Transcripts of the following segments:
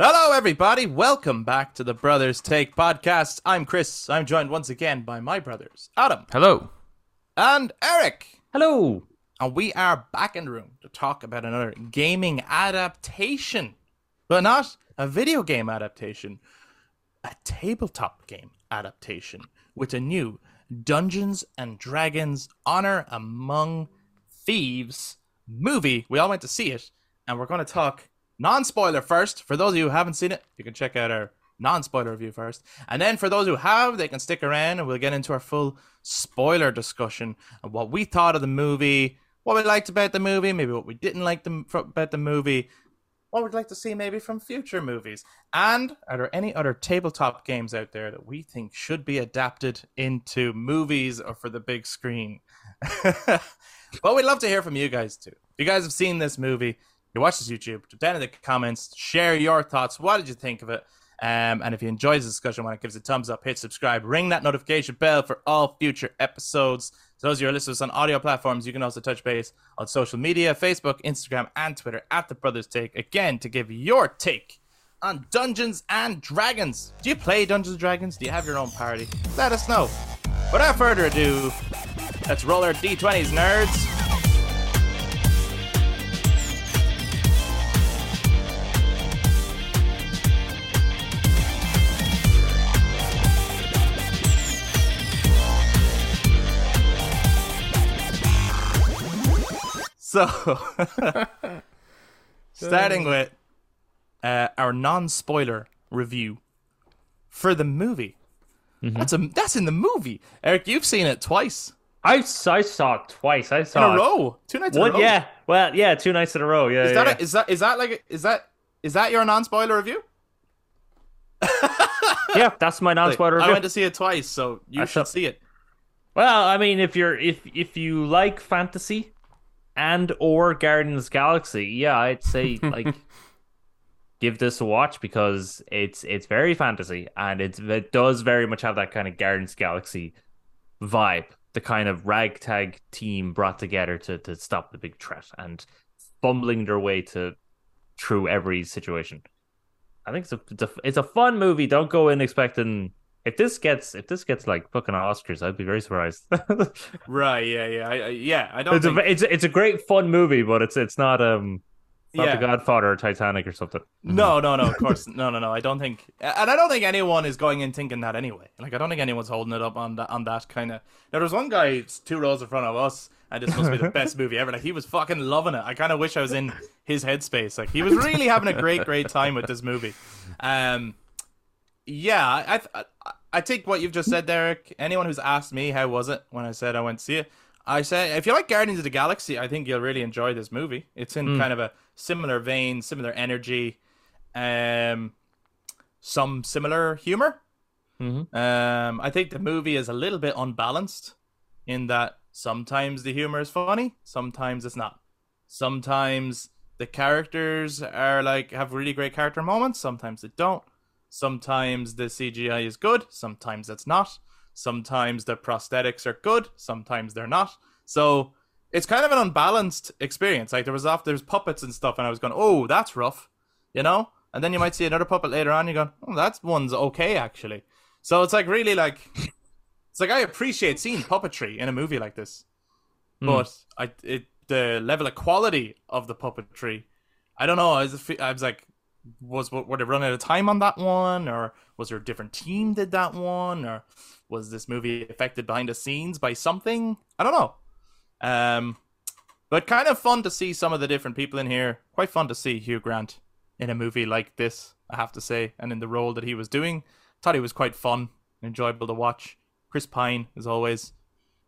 Hello, everybody. Welcome back to the Brothers Take podcast. I'm Chris. I'm joined once again by my brothers, Adam Hello. and Eric. Hello. And we are back in the room to talk about another gaming adaptation, but not a video game adaptation, a tabletop game adaptation with a new Dungeons and Dragons Honor Among Thieves movie. We all went to see it, and we're going to talk non spoiler first. For those of you who haven't seen it, you can check out our non spoiler review first. And then for those who have, they can stick around and we'll get into our full spoiler discussion of what we thought of the movie, what we liked about the movie, maybe what we didn't like the, about the movie, what we'd like to see maybe from future movies. And are there any other tabletop games out there that we think should be adapted into movies or for the big screen? but we'd love to hear from you guys too. If you guys have seen this movie, you watch this YouTube, down in the comments, share your thoughts. What did you think of it? Um, and if you enjoyed this discussion, want to give us a thumbs up, hit subscribe, ring that notification bell for all future episodes. So those of you who are listeners on audio platforms, you can also touch base on social media, Facebook, Instagram, and Twitter at the Brothers Take again to give your take on Dungeons and Dragons. Do you play Dungeons and Dragons? Do you have your own party? Let us know. Without further ado, let's roll our d20s, nerds. So, starting with uh, our non-spoiler review for the movie. That's a that's in the movie. Eric, you've seen it twice I, I saw it twice. I saw in saw a row, two nights What? in a row. Yeah. Well, yeah, two nights in a row. Yeah. Is yeah, that a, is that is that like a, is that is that your non-spoiler review? yeah, that's my non-spoiler I review. I went to see it twice, so you I should saw- see it. Well, I mean, if you're if if you like fantasy and or Guardians Galaxy, yeah, I'd say like give this a watch because it's it's very fantasy and it's it does very much have that kind of Guardians Galaxy vibe. The kind of ragtag team brought together to to stop the big threat and fumbling their way to through every situation. I think it's a, it's a it's a fun movie. Don't go in expecting if this gets if this gets like fucking Oscars, I'd be very surprised. Right? Yeah, yeah, I, I, yeah. I don't it's think. a it's it's a great fun movie, but it's it's not um not yeah. The Godfather or Titanic or something. No, no, no. Of course, no, no, no. I don't think, and I don't think anyone is going in thinking that anyway. Like, I don't think anyone's holding it up on that on that kind of. Now, was one guy two rows in front of us, and this must be the best movie ever. Like, he was fucking loving it. I kind of wish I was in his headspace. Like, he was really having a great, great time with this movie. Um, yeah, I, I, I take what you've just said, Derek. Anyone who's asked me how was it when I said I went to see it, I say if you like Guardians of the Galaxy, I think you'll really enjoy this movie. It's in kind of a similar vein, similar energy, um, some similar humor. Mhm. Um, I think the movie is a little bit unbalanced in that sometimes the humor is funny, sometimes it's not. Sometimes the characters are like have really great character moments, sometimes they don't. Sometimes the CGI is good, sometimes it's not. Sometimes the prosthetics are good, sometimes they're not. So it's kind of an unbalanced experience. Like there was off there's puppets and stuff, and I was going, "Oh, that's rough," you know. And then you might see another puppet later on, and you go, "Oh, that one's okay actually." So it's like really like it's like I appreciate seeing puppetry in a movie like this, hmm. but I it the level of quality of the puppetry, I don't know. I was, I was like, was what were they running out of time on that one, or was there a different team did that one, or was this movie affected behind the scenes by something? I don't know. Um, but kind of fun to see some of the different people in here. Quite fun to see Hugh Grant in a movie like this, I have to say, and in the role that he was doing. Thought he was quite fun, enjoyable to watch. Chris Pine, as always,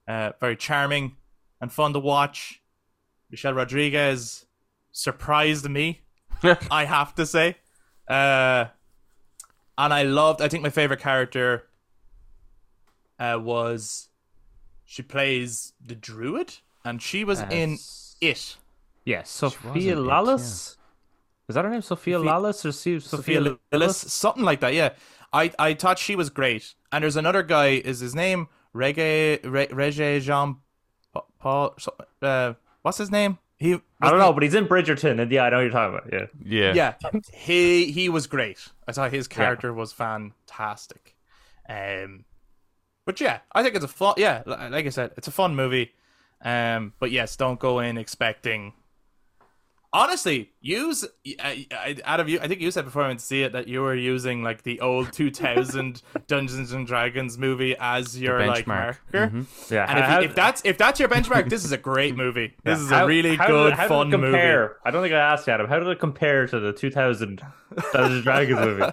uh, very charming and fun to watch. Michelle Rodriguez surprised me, I have to say. Uh, and I loved, I think my favorite character uh, was she plays the druid, and she was in Yes. it. Yeah, Sophia in it, Lallis. Is that her name? Sophia Sophia- Lallis or Sophia, Sophia Lillis, something like that. Yeah, I I thought she was great. And there's another guy. Is his name Reggae Re, Reggae Jean Paul? so- Uh, what's his name? He I don't know, but he's in Bridgerton, and yeah, I know what you're talking about. Yeah. Yeah. yeah, he he was great. I thought his character was fantastic. Um, but yeah, I think it's a fun. Yeah, like I said, it's a fun movie. Um, but yes, don't go in expecting. Honestly, use I, I, out of you. I think you said before I went to see it that you were using like the old 2000 Dungeons and Dragons movie as your like benchmark. marker. Mhm. Yeah. And if, How- if that's if that's your benchmark, this is a great movie. This is how- a really how good, did, how fun did it movie. I don't think I asked you, Adam. How did it compare to the 2000 Dungeons and Dragons movie?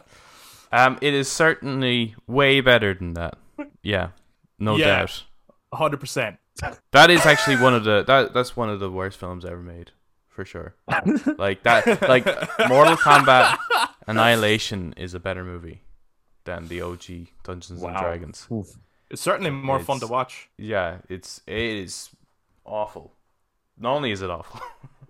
Um, it is certainly way better than that. Yeah, no Yeah. doubt. hundred percent. That is actually one of the that that's one of the worst films ever made, for sure. like that, like Mortal Kombat Annihilation is a better movie than the OG Dungeons and Wow. Dragons. It's certainly more fun to watch. Yeah, it's it is awful. Not only is it awful,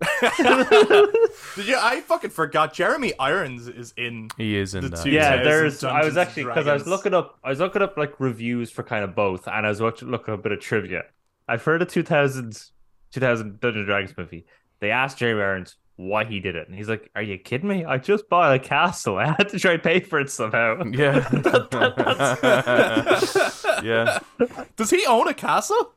Did you? I fucking forgot. Jeremy Irons is in. he is in The that. two- Yeah, 2000 there's. I was actually because I was looking up. I was looking up like reviews for kind of both, and I was watching looking up a bit of trivia. I've heard a 2000 2000 Dungeons and Dragons movie. They asked Jeremy Irons why he did it, and he's like, "Are you kidding me? I just bought a castle. I had to try and pay for it somehow." Yeah. yeah. Does he own a castle?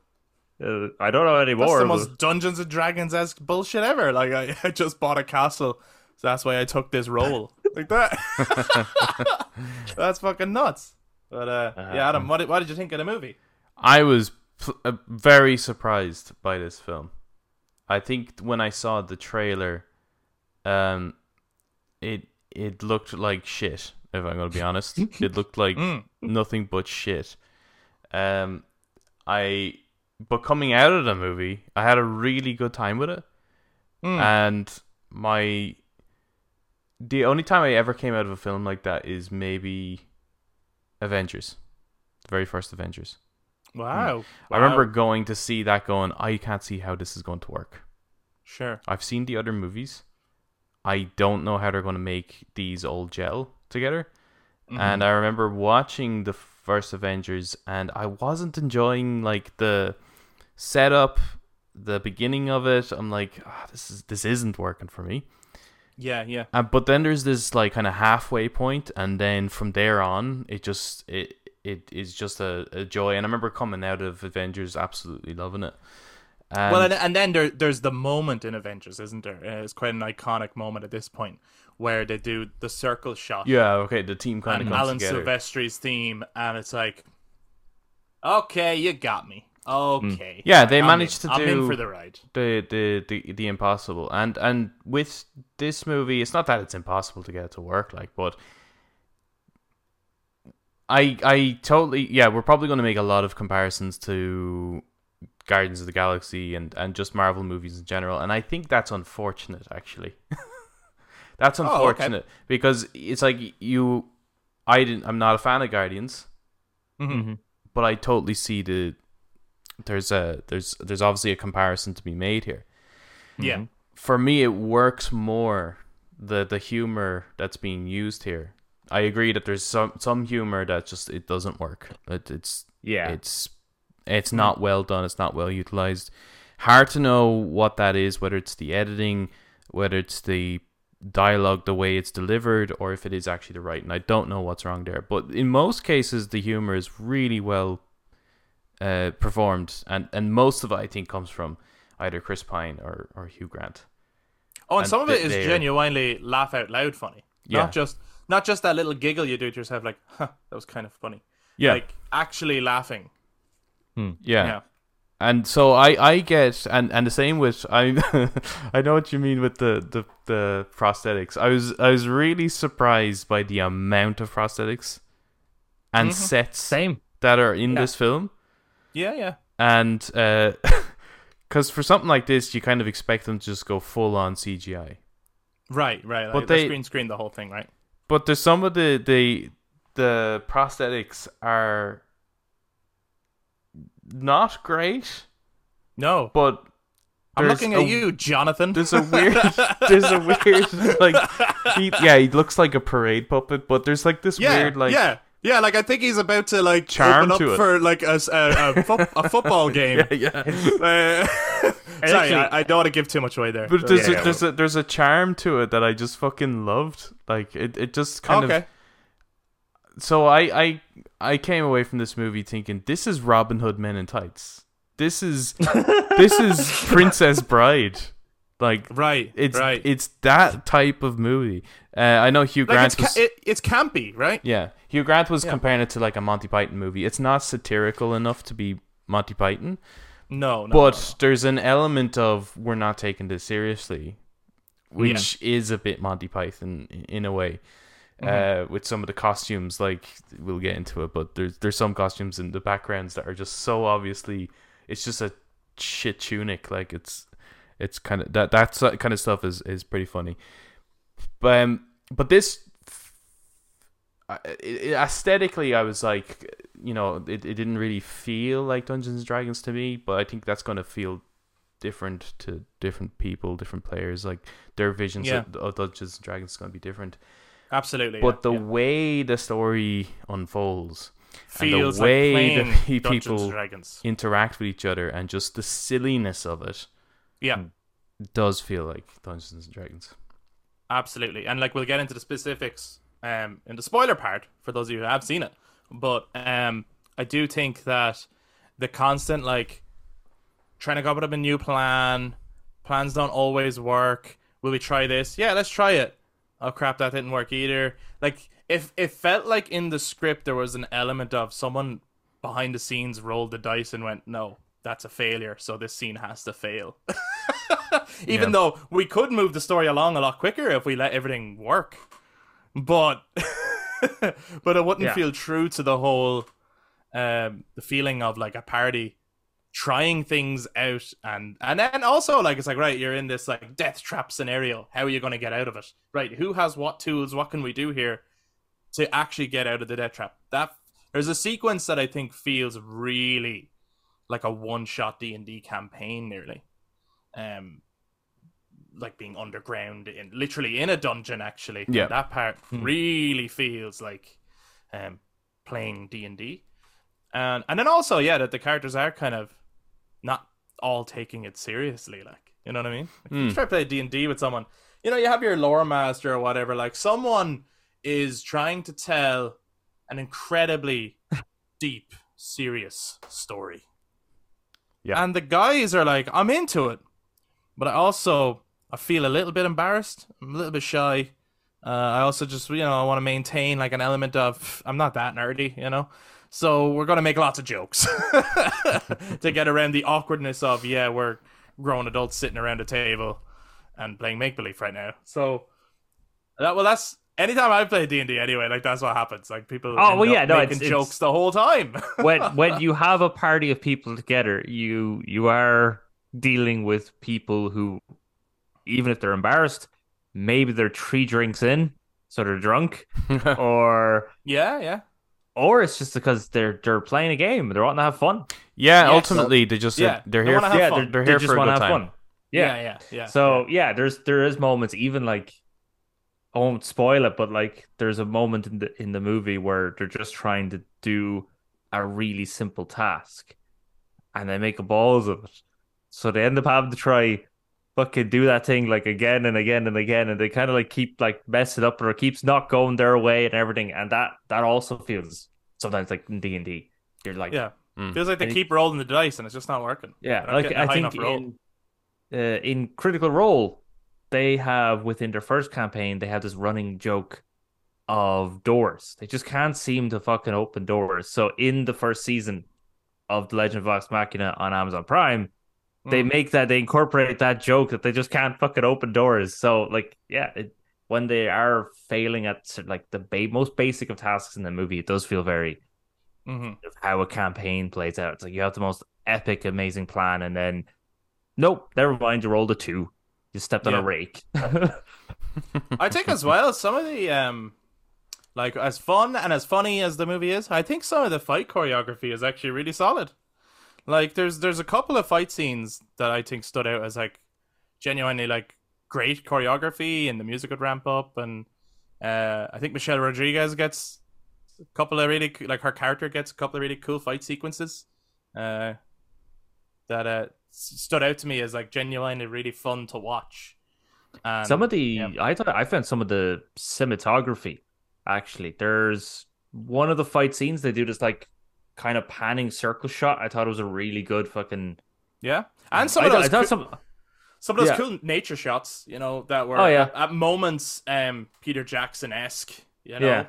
Uh, I don't know anymore. That's anymore. the but- most Dungeons and Dragons esque bullshit ever. Like I, I just bought a castle, so that's why I took this role. like that. that's fucking nuts. But uh, yeah, Adam, what did, what did you think of the movie? I was pl- uh, very surprised by this film. I think when I saw the trailer, um, it it looked like shit. If I'm going to be honest, it looked like Mm. nothing but shit. Um, I but coming out of the movie, I had a really good time with it, Mm. and my the only time I ever came out of a film like that is maybe Avengers, the very first Avengers. Wow. I remember going to see that going, I can't see how this is going to work. Sure. I've seen the other movies. I don't know how they're going to make these all gel together. Mm-hmm. And I remember watching the first Avengers and I wasn't enjoying like the setup, the beginning of it. I'm like, ah, this is this isn't working for me. Yeah, yeah. Uh, but then there's this like kind of halfway point, and then from there on, it just it it is just a, a joy. And I remember coming out of Avengers absolutely loving it. And well, and, and then there, there's the moment in Avengers, isn't there? Uh, it's quite an iconic moment at this point where they do the circle shot. yeah, okay, the team kind of Alan together. Silvestri's theme, and it's like, okay, you got me. Okay. Mm. Yeah, they I'm managed in. to I'm in do- for the ride. the, the the the impossible, and and with this movie, it's not that it's impossible to get it to work, like, but. I I totally yeah we're probably going to make a lot of comparisons to Guardians of the Galaxy and and just Marvel movies in general and I think that's unfortunate actually. that's Oh, okay. unfortunate because it's like you I didn't I'm not a fan of Guardians Mhm. but I totally see the there's a there's there's obviously a comparison to be made here. Yeah. For me, it works more the the humor that's being used here. I agree that there's some some humor that just it doesn't work. It, it's Yeah. it's it's not well done. It's not well utilized. Hard to know what that is. Whether it's the editing, whether it's the dialogue, the way it's delivered, or if it is actually the writing. I don't know what's wrong there. But in most cases, the humor is really well uh, performed, and and most of it I think comes from either Chris Pine or or Hugh Grant. Oh, and, And some of it is genuinely laugh out loud funny. Yeah. Not just not just that little giggle you do to yourself, like, huh, that was kind of funny. Yeah, Like actually laughing. yeah. Yeah. And so I, I get and, and the same with I I know what you mean with the, the, the prosthetics. I was I was really surprised by the amount of prosthetics and Mhm. sets Same. that are in Yeah. this film. Yeah, yeah. And because for something like this, you kind of expect them to just go full on CGI. Right, right. Like But the they- screen screen the whole thing, right? But there's some of the the the prosthetics are not great, No. but I'm looking a- at you, Jonathan. There's a weird, there's a weird like, he, yeah, he looks like a parade puppet, but there's like this yeah, weird like yeah. Yeah, like I think he's about to like Charm open up for like a, a- a fo- a football game. yeah. Uh, sorry, I, I don't want to give too much away there. But there's, Yeah. a, there's a there's a charm to it that I just fucking loved. Like it, it just kind okay. of. So I, I I came away from this movie thinking this is Robin Hood Men in Tights. This is this is Princess Bride. Like Right. it's right. it's that type of movie. Uh, I know Hugh like Grant it's, was ca- it, it's campy, right? yeah Hugh Grant was Yeah. comparing it to like a Monty Python movie. It's not satirical enough to be Monty Python, No, no. but no, there's an element of we're not taking this seriously, which is a bit Monty Python in a way. Mm-hmm. Uh, with some of the costumes, like we'll get into it, but there's there's some costumes in the backgrounds that are just so obviously it's just a shit tunic. Like it's it's kind of that that kind of stuff is is pretty funny. But um, but this aesthetically, I was like, you know, it, it didn't really feel like Dungeons and Dragons to me, but I think that's going to feel different to different people, different players. Like their visions Yeah. of, of Dungeons and Dragons is going to be different. absolutely. But yeah, the yeah. way the story unfolds, feels and the way like the people interact with each other, and just the silliness of it, Yeah, does feel like Dungeons and Dragons. absolutely. And like we'll get into the specifics um in the spoiler part for those of you who have seen it. But um I do think that the constant like trying to come up with a new plan, plans don't always work. Will we try this? Yeah, let's try it. Oh crap, that didn't work either. Like if it felt like in the script there was an element of someone behind the scenes rolled the dice and went, No, that's a failure, so this scene has to fail. Even Yeah. though we could move the story along a lot quicker if we let everything work. But but it wouldn't Yeah. feel true to the whole um the feeling of like a party trying things out and and then also like it's like right you're in this like death trap scenario how are you going to get out of it right who has what tools what can we do here to actually get out of the death trap that there's a sequence that i think feels really like a one shot d&d campaign nearly um like being underground in literally in a dungeon actually Yeah. that part Hmm. really feels like um playing d&d and and then also yeah that the characters are kind of not all taking it seriously like you know what i mean like, Hmm. you try to play d&d with someone you know you have your lore master or whatever like someone is trying to tell an incredibly deep serious story Yeah. and the guys are like i'm into it but i also i feel a little bit embarrassed i'm a little bit shy uh, i also just you know i want to maintain like an element of i'm not that nerdy you know so we're gonna make lots of jokes to get around the awkwardness of yeah we're grown adults sitting around a table and playing make believe right now. So that well that's anytime I play D and D anyway, like that's what happens. Like people Oh, well, yeah, no, making it's- jokes it's- the whole time. when when you have a party of people together, you you are dealing with people who, even if they're embarrassed, maybe they're three drinks in, so they're drunk, or yeah, yeah. or it's just because they're they're playing a game, they're wanting to have fun. yeah, Yes. ultimately they just Yeah, they're they here. wanna For, yeah, they're, They're they here just for a good have time. fun. Yeah, Yeah. yeah, yeah. So yeah, there's there is moments even like I won't spoil it, but like there's a moment in the in the movie where they're just trying to do a really simple task and they make a balls of it. So they end up having to try fucking do that thing like again and again and again and they kind of like keep like messing up or keeps not going their way and everything and that that also feels sometimes like in D&D. You're like yeah. Mm. Feels like they And- keep rolling the dice and it's just not working. yeah, They're like getting a I high think in uh, in Critical Role, they have within their first campaign they have this running joke of doors. They just can't seem to fucking open doors. So in the first season of The Legend of Vox Machina on Amazon Prime, they Mm. make that they incorporate that joke that they just can't fucking open doors. So like yeah, it, when they are failing at like the ba- most basic of tasks in the movie, it does feel very Mhm. of how a campaign plays out. It's like you have the most epic, amazing plan, and then nope, never mind. You rolled a two. You stepped on Yeah. a rake. I think as well some of the um like as fun and as funny as the movie is, I think some of the fight choreography is actually really solid. Like there's there's a couple of fight scenes that I think stood out as like genuinely like great choreography and the music would ramp up and uh I think Michelle Rodriguez gets A couple of really like her character gets a couple of really cool fight sequences, uh, that uh stood out to me as like genuinely really fun to watch. And, some of the yeah. I thought I found some of the cinematography actually. There's one of the fight scenes they do this like kind of panning circle shot. I thought it was a really good fucking. yeah, and some I, of I those thought coo- some. some of those yeah. cool nature shots, you know, that were Oh, yeah. at, at moments um Peter Jackson esque, you know.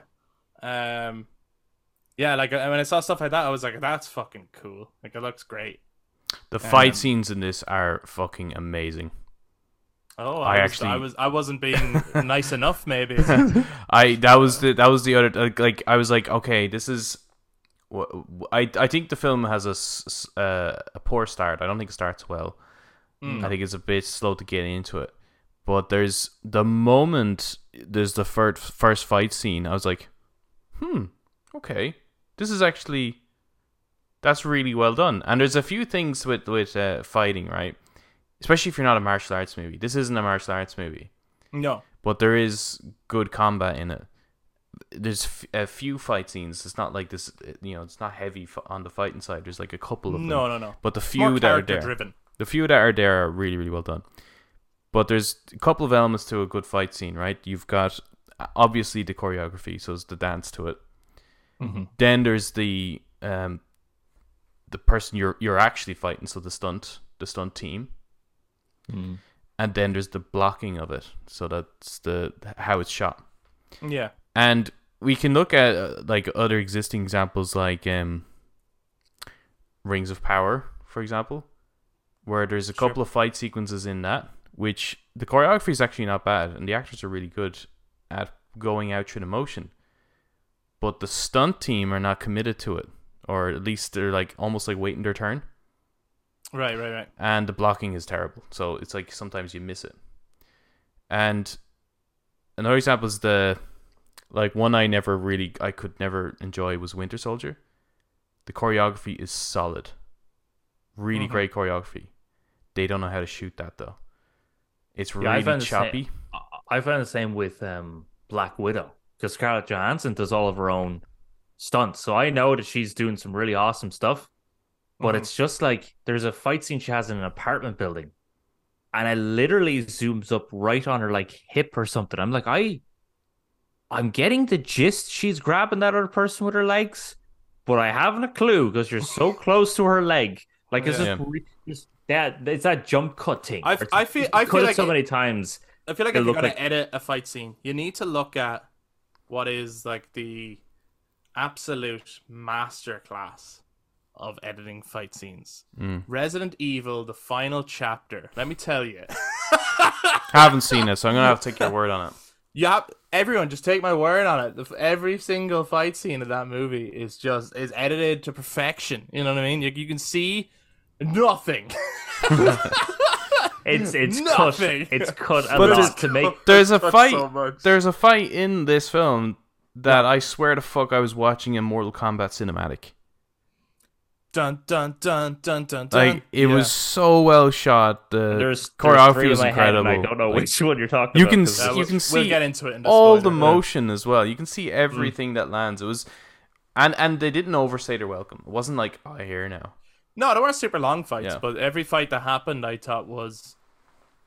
Um, yeah, like uh, when I saw stuff like that, I was like, that's fucking cool. Like it looks great. The fight Um, scenes in this are fucking amazing. Oh, I I, was, actually- I was I wasn't being nice enough, maybe. I that was the that was the other like, like I was like okay this is wh- wh- I I think the film has a uh, a poor start. I don't think it starts well. Mm. I think it's a bit slow to get into it. But there's the moment there's the first first fight scene. I was like, hmm, okay, this is actually that's really well done. And there's a few things with with uh, fighting, right? Especially if you're not a martial arts movie. This isn't a martial arts movie No, but there is good combat in it. There's f- a few fight scenes. It's not like this, you know, it's not heavy f- on the fighting side. There's like a couple of them. no, no, no. But the few that are there, driven. the few that are there are really, really well done. But there's a couple of elements to a good fight scene, right? You've got obviously the choreography, so it's the dance to it. Mm-hmm. Then there's the um, the person you're you're actually fighting, so the stunt the stunt team, Mm. and then there's the blocking of it, so that's the how it's shot. Yeah, and we can look at uh, like other existing examples like um rings of power for example where there's a Sure. couple of fight sequences in that which the choreography is actually not bad and the actors are really good at going out through the motion but the stunt team are not committed to it or at least they're like almost like waiting their turn right, right, right. and the blocking is terrible. So it's like sometimes you miss it. And another example is the like one I never really I could never enjoy was Winter Soldier. The choreography is solid. Really Mhm. great choreography. They don't know how to shoot that though. It's Yeah, I really found the same- choppy. I- found the same with um Black Widow because Scarlett Johansson does all of her own stunts, so I know that she's doing some really awesome stuff. But Mhm. it's just like there's a fight scene she has in an apartment building, and it literally zooms up right on her like hip or something. I'm like, I, I'm getting the gist. She's grabbing that other person with her legs, but I haven't a clue because you're so close to her leg. Like it's Yeah. just, re- just that it's that jump cut thing. I- where it's- I feel- I cut feel it like so it- many times. I feel like if you're gonna like- edit a fight scene, you need to look at what is like the absolute masterclass of editing fight scenes. Mm. Resident Evil, the final chapter. Let me tell you. I haven't seen it, so I'm gonna have to take your word on it. You have everyone just take my word on it. Every single fight scene of that movie is just is edited to perfection. You know what I mean? You, you can see nothing. It's it's cut. Nothing. It's cut a But lot to make. There's a fight. so. There's a fight in this film that I swear to fuck I was watching a Mortal Kombat cinematic. Dun dun dun dun dun dun. Like it Yeah. was so well shot. The There's, there's choreography three in was my incredible. and I don't know Like, which one you're talking you about. can 'cause see- Uh, you we'll- can We'll get into it in the all the spoiler. motion as well. You can see everything that lands. It was, and and they didn't overstay their welcome. It wasn't like oh here now. No, there weren't super long fights, Yeah. but every fight that happened, I thought was,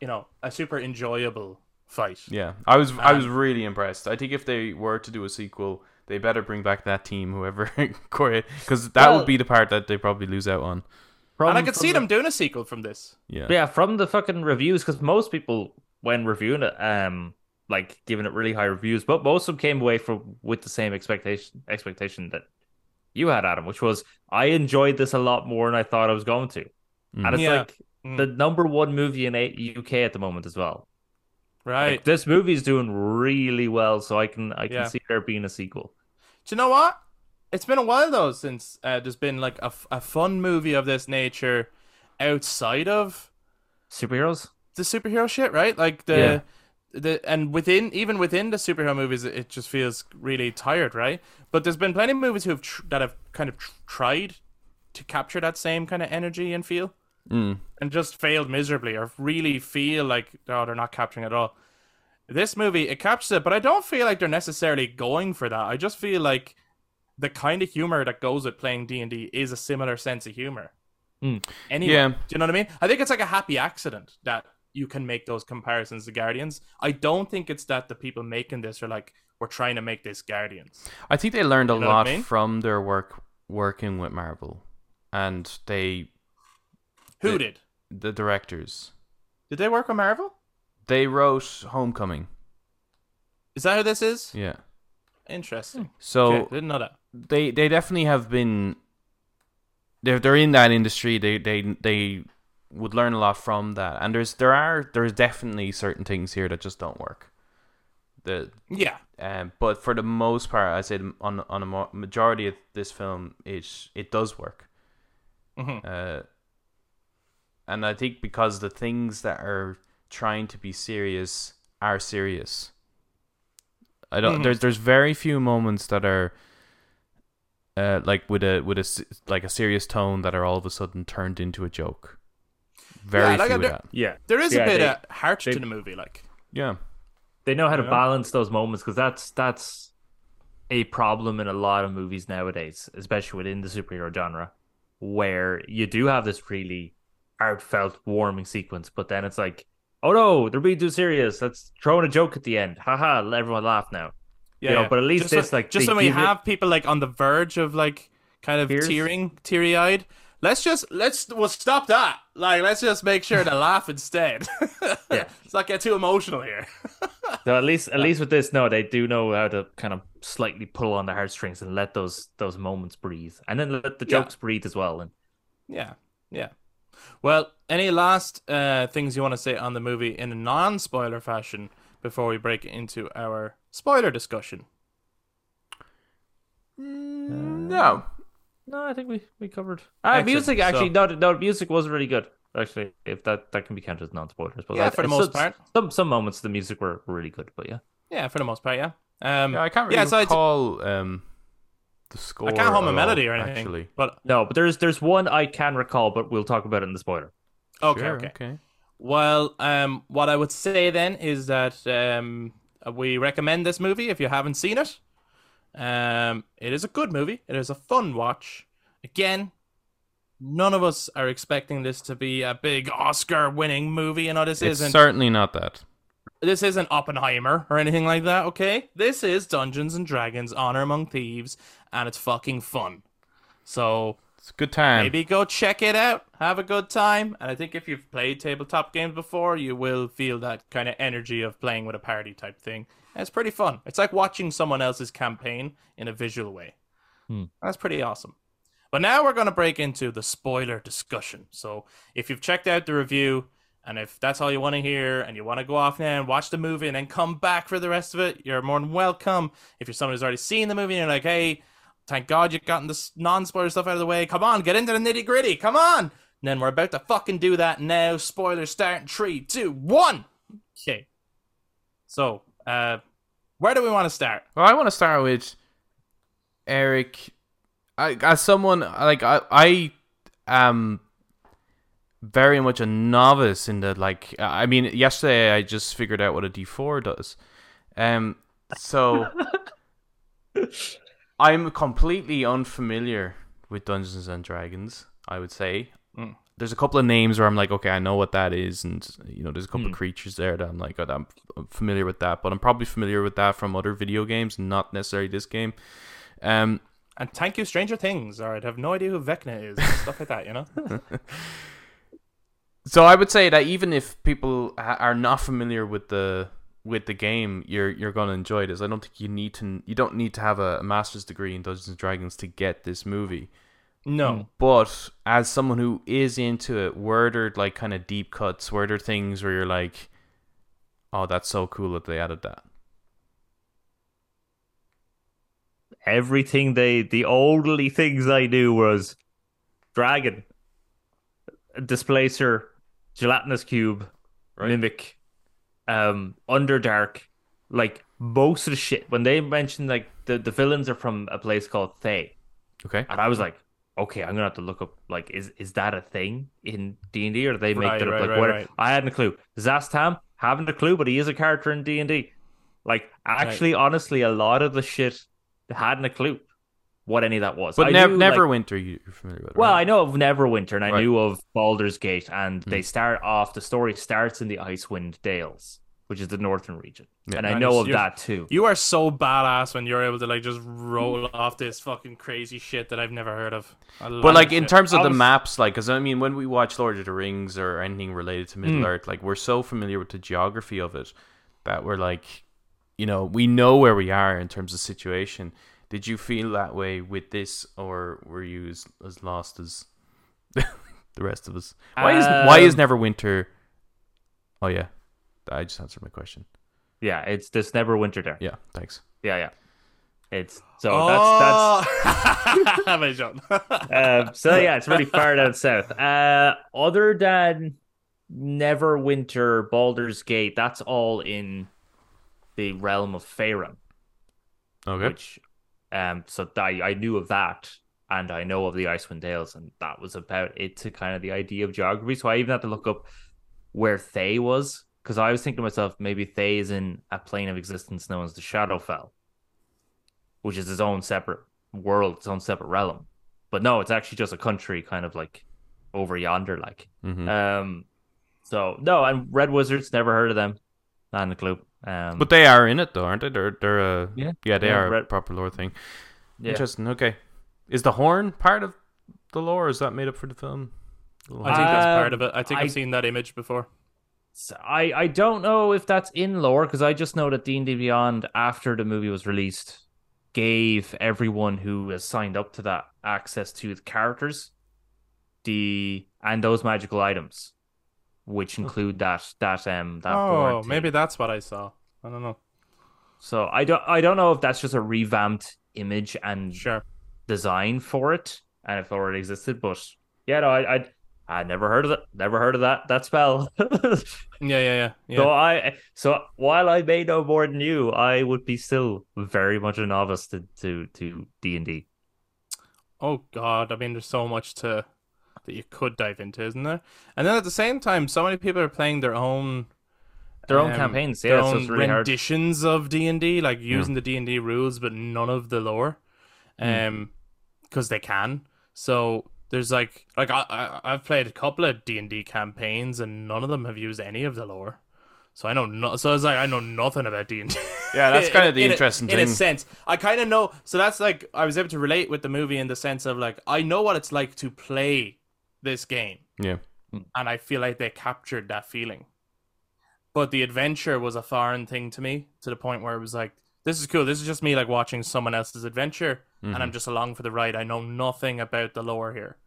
you know, a super enjoyable fight. Yeah, I was I was really impressed. I think if they were to do a sequel, they better bring back that team, whoever Corey, because that Well- would be the part that they probably lose out on. From- and I could see the- them doing a sequel from this. Yeah, Yeah, from the fucking reviews, because most people, when reviewing it, um, like giving it really high reviews, but most of them came away from with the same expectation expectation that you had, Adam, which was I enjoyed this a lot more than I thought I was going to, Mm. and it's Yeah. like Mm. the number one movie in A- UK at the moment as well. Right. Like, this movie is doing really well, so I can I can Yeah. see there being a sequel. Do you know what? It's been a while though since uh, there's been like a, f- a fun movie of this nature outside of Superheroes. the superhero shit, right? Like the Yeah. the and within even within the superhero movies, it- just feels really tired, right? But there's been plenty of movies who have tr- that have kind of tr- tried to capture that same kind of energy and feel, Mm. and just failed miserably, or really feel like oh they're not capturing it at all. This movie it captures it, but I don't feel like they're necessarily going for that. I just feel like the kind of humor that goes with playing D and D is a similar sense of humor. Hmm. Anyway, Yeah. do you know what I mean? I think it's like a happy accident that you can make those comparisons to Guardians. I don't think it's that the people making this are like we're trying to make this Guardians. I think they learned a You know what I lot mean? from their work working with Marvel, and they Who The- did? the directors Did they work on Marvel? they wrote Homecoming. Is that who this is? Yeah. Interesting. So okay, didn't know that. they they definitely have been they're they're in that industry they they they would learn a lot from that and there's there are there's definitely certain things here that just don't work the Yeah. um but for the most part i say on on a majority of this film it it does work hmm uh and i think because the things that are trying to be serious are serious i don't Mhm. there's there's very few moments that are uh like with a with a like a serious tone that are all of a sudden turned into a joke very Yeah, like, few of there- that Yeah, There is Yeah, a bit they- of heart they- to the movie, like. yeah they know how to Yeah. balance those moments because that's that's a problem in a lot of movies nowadays, especially within the superhero genre, where you do have this really heartfelt, warming sequence, but then it's like, oh no, they're being too serious. Let's throw in a joke at the end. Haha, let everyone laugh now. Yeah, You know, yeah. but at least just this, when, like, just when we give it- have people like on the verge of like kind of Tears? tearing, teary eyed. Let's just let's we'll stop that. Like let's just make sure to laugh instead. Yeah. let's not get too emotional here. So at least, at least with this, no, they do know how to kind of slightly pull on the heartstrings and let those those moments breathe, and then let the Yeah. jokes breathe as well. And yeah, yeah. Well, any last uh, things you want to say on the movie in a non-spoiler fashion before we break into our spoiler discussion? no No, I think we we covered. Uh, music actually, So- no, no, music was really good. Actually, if that that can be counted as non spoilers, but Yeah, I- for the some- most part. some some moments the music were, were really good. But yeah, Yeah, for the most part, yeah. Um, yeah i can't really yeah, so I'd- recall um the score I can't hum at a all, melody or anything. actually But no, but there's there's one I can recall, but we'll talk about it in the spoiler. okay, Sure, okay. okay Well, um, what I would say then is that um, we recommend this movie if you haven't seen it. Um, it is a good movie. It is a fun watch. Again, none of us are expecting this to be a big Oscar-winning movie. You know, this it's isn't certainly not that this isn't Oppenheimer or anything like that. Okay, this is Dungeons and Dragons: Honor Among Thieves, and it's fucking fun. So it's a good time Maybe go check it out. Have a good time. And I think if you've played tabletop games before, you will feel that kind of energy of playing with a party type thing. And it's pretty fun. It's like watching someone else's campaign in a visual way. Hmm. That's pretty awesome. But now we're going to break into the spoiler discussion. So if you've checked out the review, and if that's all you want to hear, and you want to go off now and watch the movie and then come back for the rest of it, you're more than welcome. If you're someone who's already seen the movie and you're like, hey, thank God you've gotten this non spoiler stuff out of the way. Come on, get into the nitty gritty. Come on. And then we're about to fucking do that now. Spoilers start in three, two, one. Okay. So, uh, where do we want to start? Well, I want to start with Eric. I, as someone like I, I am very much a novice in the like. I mean, yesterday I just figured out what a D four does. Um, so I'm completely unfamiliar with Dungeons and Dragons. I would say Mm. there's a couple of names where I'm like, okay, I know what that is, and you know, there's a couple Hmm. of creatures there that I'm like, oh, I'm I'm familiar with that, but I'm probably familiar with that from other video games, not necessarily this game. Um, And thank you, Stranger Things, or I'd have no idea who Vecna is. Stuff like that, you know? so I would say that even if people are not familiar with the with the game, you're you're gonna enjoy this. I don't think you need to. You don't need to have a, a master's degree in Dungeons and Dragons to get this movie. No. But as someone who is into it, were there like kind of deep cuts? Were there things where you're like, "Oh, that's so cool that they added that"? Everything they the only things I knew was dragon, displacer, gelatinous cube, Right. mimic, um, underdark. Like most of the shit when they mentioned like the the villains are from a place called Thay. Okay. And I was like, okay, I'm gonna have to look up like is is that a thing in D and D or do they make Right, that up? right, like right, what right. I hadn't a clue. Szass Tam, haven't a clue, but he is a character in D and D. Like actually, honestly, a lot of the shit hadn't a clue. What any of that was. But I nev- knew, Neverwinter, you- you're familiar with. well. I know of Neverwinter and I Right. knew of Baldur's Gate, and Hmm. they start off. The story starts in the Icewind Dales, which is the northern region, Yeah. and I And know of that too. You are so badass when you're able to like just roll off this fucking crazy shit that I've never heard of. But like in shit. terms of I the maps, like, because I mean, when we watch Lord of the Rings or anything related to Middle Mm. Earth, like we're so familiar with the geography of it that we're like, you know, we know where we are in terms of situation. Did you feel that way with this, or were you as, as lost as the rest of us? Why is why is Um, Neverwinter? Oh yeah, I just answered my question. Yeah, it's there's Neverwinter there. Yeah, thanks. Yeah, yeah. It's so that's oh, that's my joke. that's um, so yeah, it's really far down south. Uh, other than Neverwinter, Baldur's Gate, that's all in the realm of Faerun. Okay. which um so I, I knew of that and I know of the Icewind Dales and that was about it to kind of the idea of geography. So I even had to look up where Thay was because I was thinking to myself maybe Thay is in a plane of existence known as the Shadowfell, which is its own separate world, its own separate realm. But no, it's actually just a country kind of like over yonder, like. hmm Um so no, and Red Wizards, never heard of them. Not in the clue. Um but they are in it though, aren't they? They're they're a Yeah. yeah they Yeah, are a Red- proper lore thing. yeah. Interesting. Okay, is the horn part of the lore? Or is that made up for the film? I think that's part of it. I think I- I've seen that image before. I I don't know if that's in lore because I just know that D and D Beyond after the movie was released gave everyone who has signed up to that access to the characters, the and those magical items, which include that that um that Oh, maybe that's what I saw. I don't know. So I don't I don't know if that's just a revamped image and Sure. design for it, and if it already existed. But yeah, no, I I I never heard of it. Never heard of that that spell. Yeah, yeah, yeah. yeah. So I so while I may know more than you, I would be still very much a novice to to to D and D. Oh God, I mean, there's so much to that you could dive into, isn't there? And then at the same time, so many people are playing their own Their own um, campaigns, their yeah, so own really hard. renditions of D and D, like using the D and D rules, but none of the lore, Hmm. um, because they can. So there's like, like I, I I've played a couple of D and D campaigns, and none of them have used any of the lore. So I know no, so it's like I know nothing about D and D. Yeah, that's kind of the in a- interesting in thing. a sense. I kind of know. So that's like I was able to relate with the movie in the sense of like I know what it's like to play this game, Yeah. and I feel like they captured that feeling. But the adventure was a foreign thing to me to the point where it was like, this is cool. This is just me like watching someone else's adventure, and I'm just along for the ride. I know nothing about the lore here.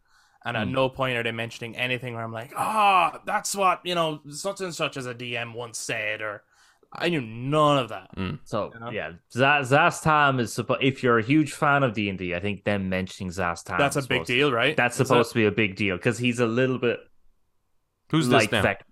And at no point are they mentioning anything where I'm like, ah, that's what, you know, such and such as a DM once said, or I knew none of that. So You know? yeah, Z- Szass Tam is supposed. If you're a huge fan of D and D, I think them mentioning Szass Tam is. That's a big supposed- deal, right? That's Is supposed it? to be a big deal because he's a little bit Who's like this now? Vec-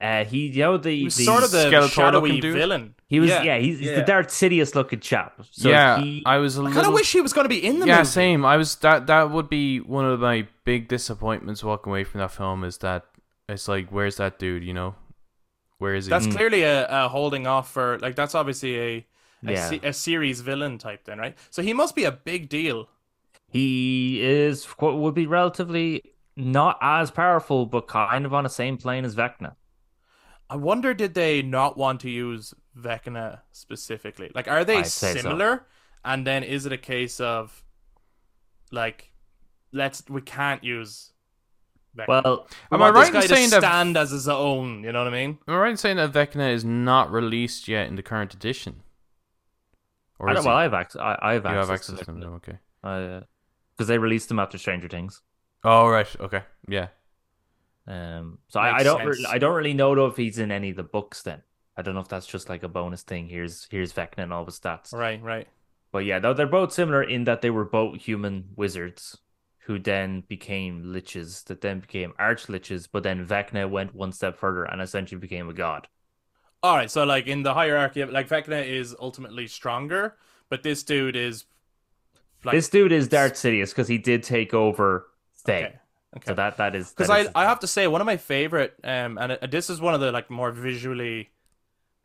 Uh, he, you know, the, He was the sort of the shadowy villain. he was yeah. yeah, he's, he's yeah. the Darth Sidious looking chap. So yeah, he, I was a I little. kind of wish he was going to be in the yeah, movie. same. I was that. That would be one of my big disappointments walking away from that film. Is that it's like, where's that dude? You know, where is he? That's Mm. clearly a, a holding off for like that's obviously a a, Yeah. se- a series villain type then, right? So he must be a big deal. he is what would be relatively not as powerful, but kind of on the same plane as Vecna. I wonder did they not want to use Vecna specifically? Like are they I'd so. similar? And then is it a case of like let's we can't use Vecna. Well, We Am I right in saying that- stand as his own, you know what I mean? Am I right in saying that Vecna is not released yet in the current edition? Or I don't, he? well, I have access. I, I have you access, have access to to them. No, Okay. because they released them after Stranger Things. Oh right. Okay. Yeah. Um, so I, I don't, re- I don't really know though if he's in any of the books. Then I don't know if that's just like a bonus thing. Here's here's Vecna and all the stats. Right, right. But yeah, though they're both similar in that they were both human wizards who then became liches, that then became arch liches. But then Vecna went one step further and essentially became a god. All right, so like in the hierarchy, of, like Vecna is ultimately stronger, but this dude is like this dude is Darth Sidious because he did take over Thay. okay, okay. So that that is because I is- I have to say one of my favorite um and it, this is one of the like more visually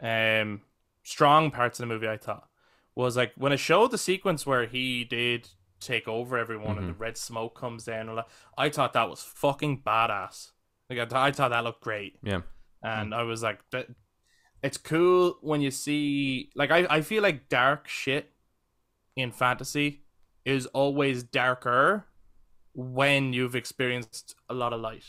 um strong parts of the movie I thought was like when it showed the sequence where he did take over everyone and the Mm-hmm. red smoke comes down. And. I thought that was fucking badass. Like I, th- I thought that looked great, Yeah. and I was like, it's cool when you see like I, I feel like dark shit in fantasy is always darker when you've experienced a lot of light.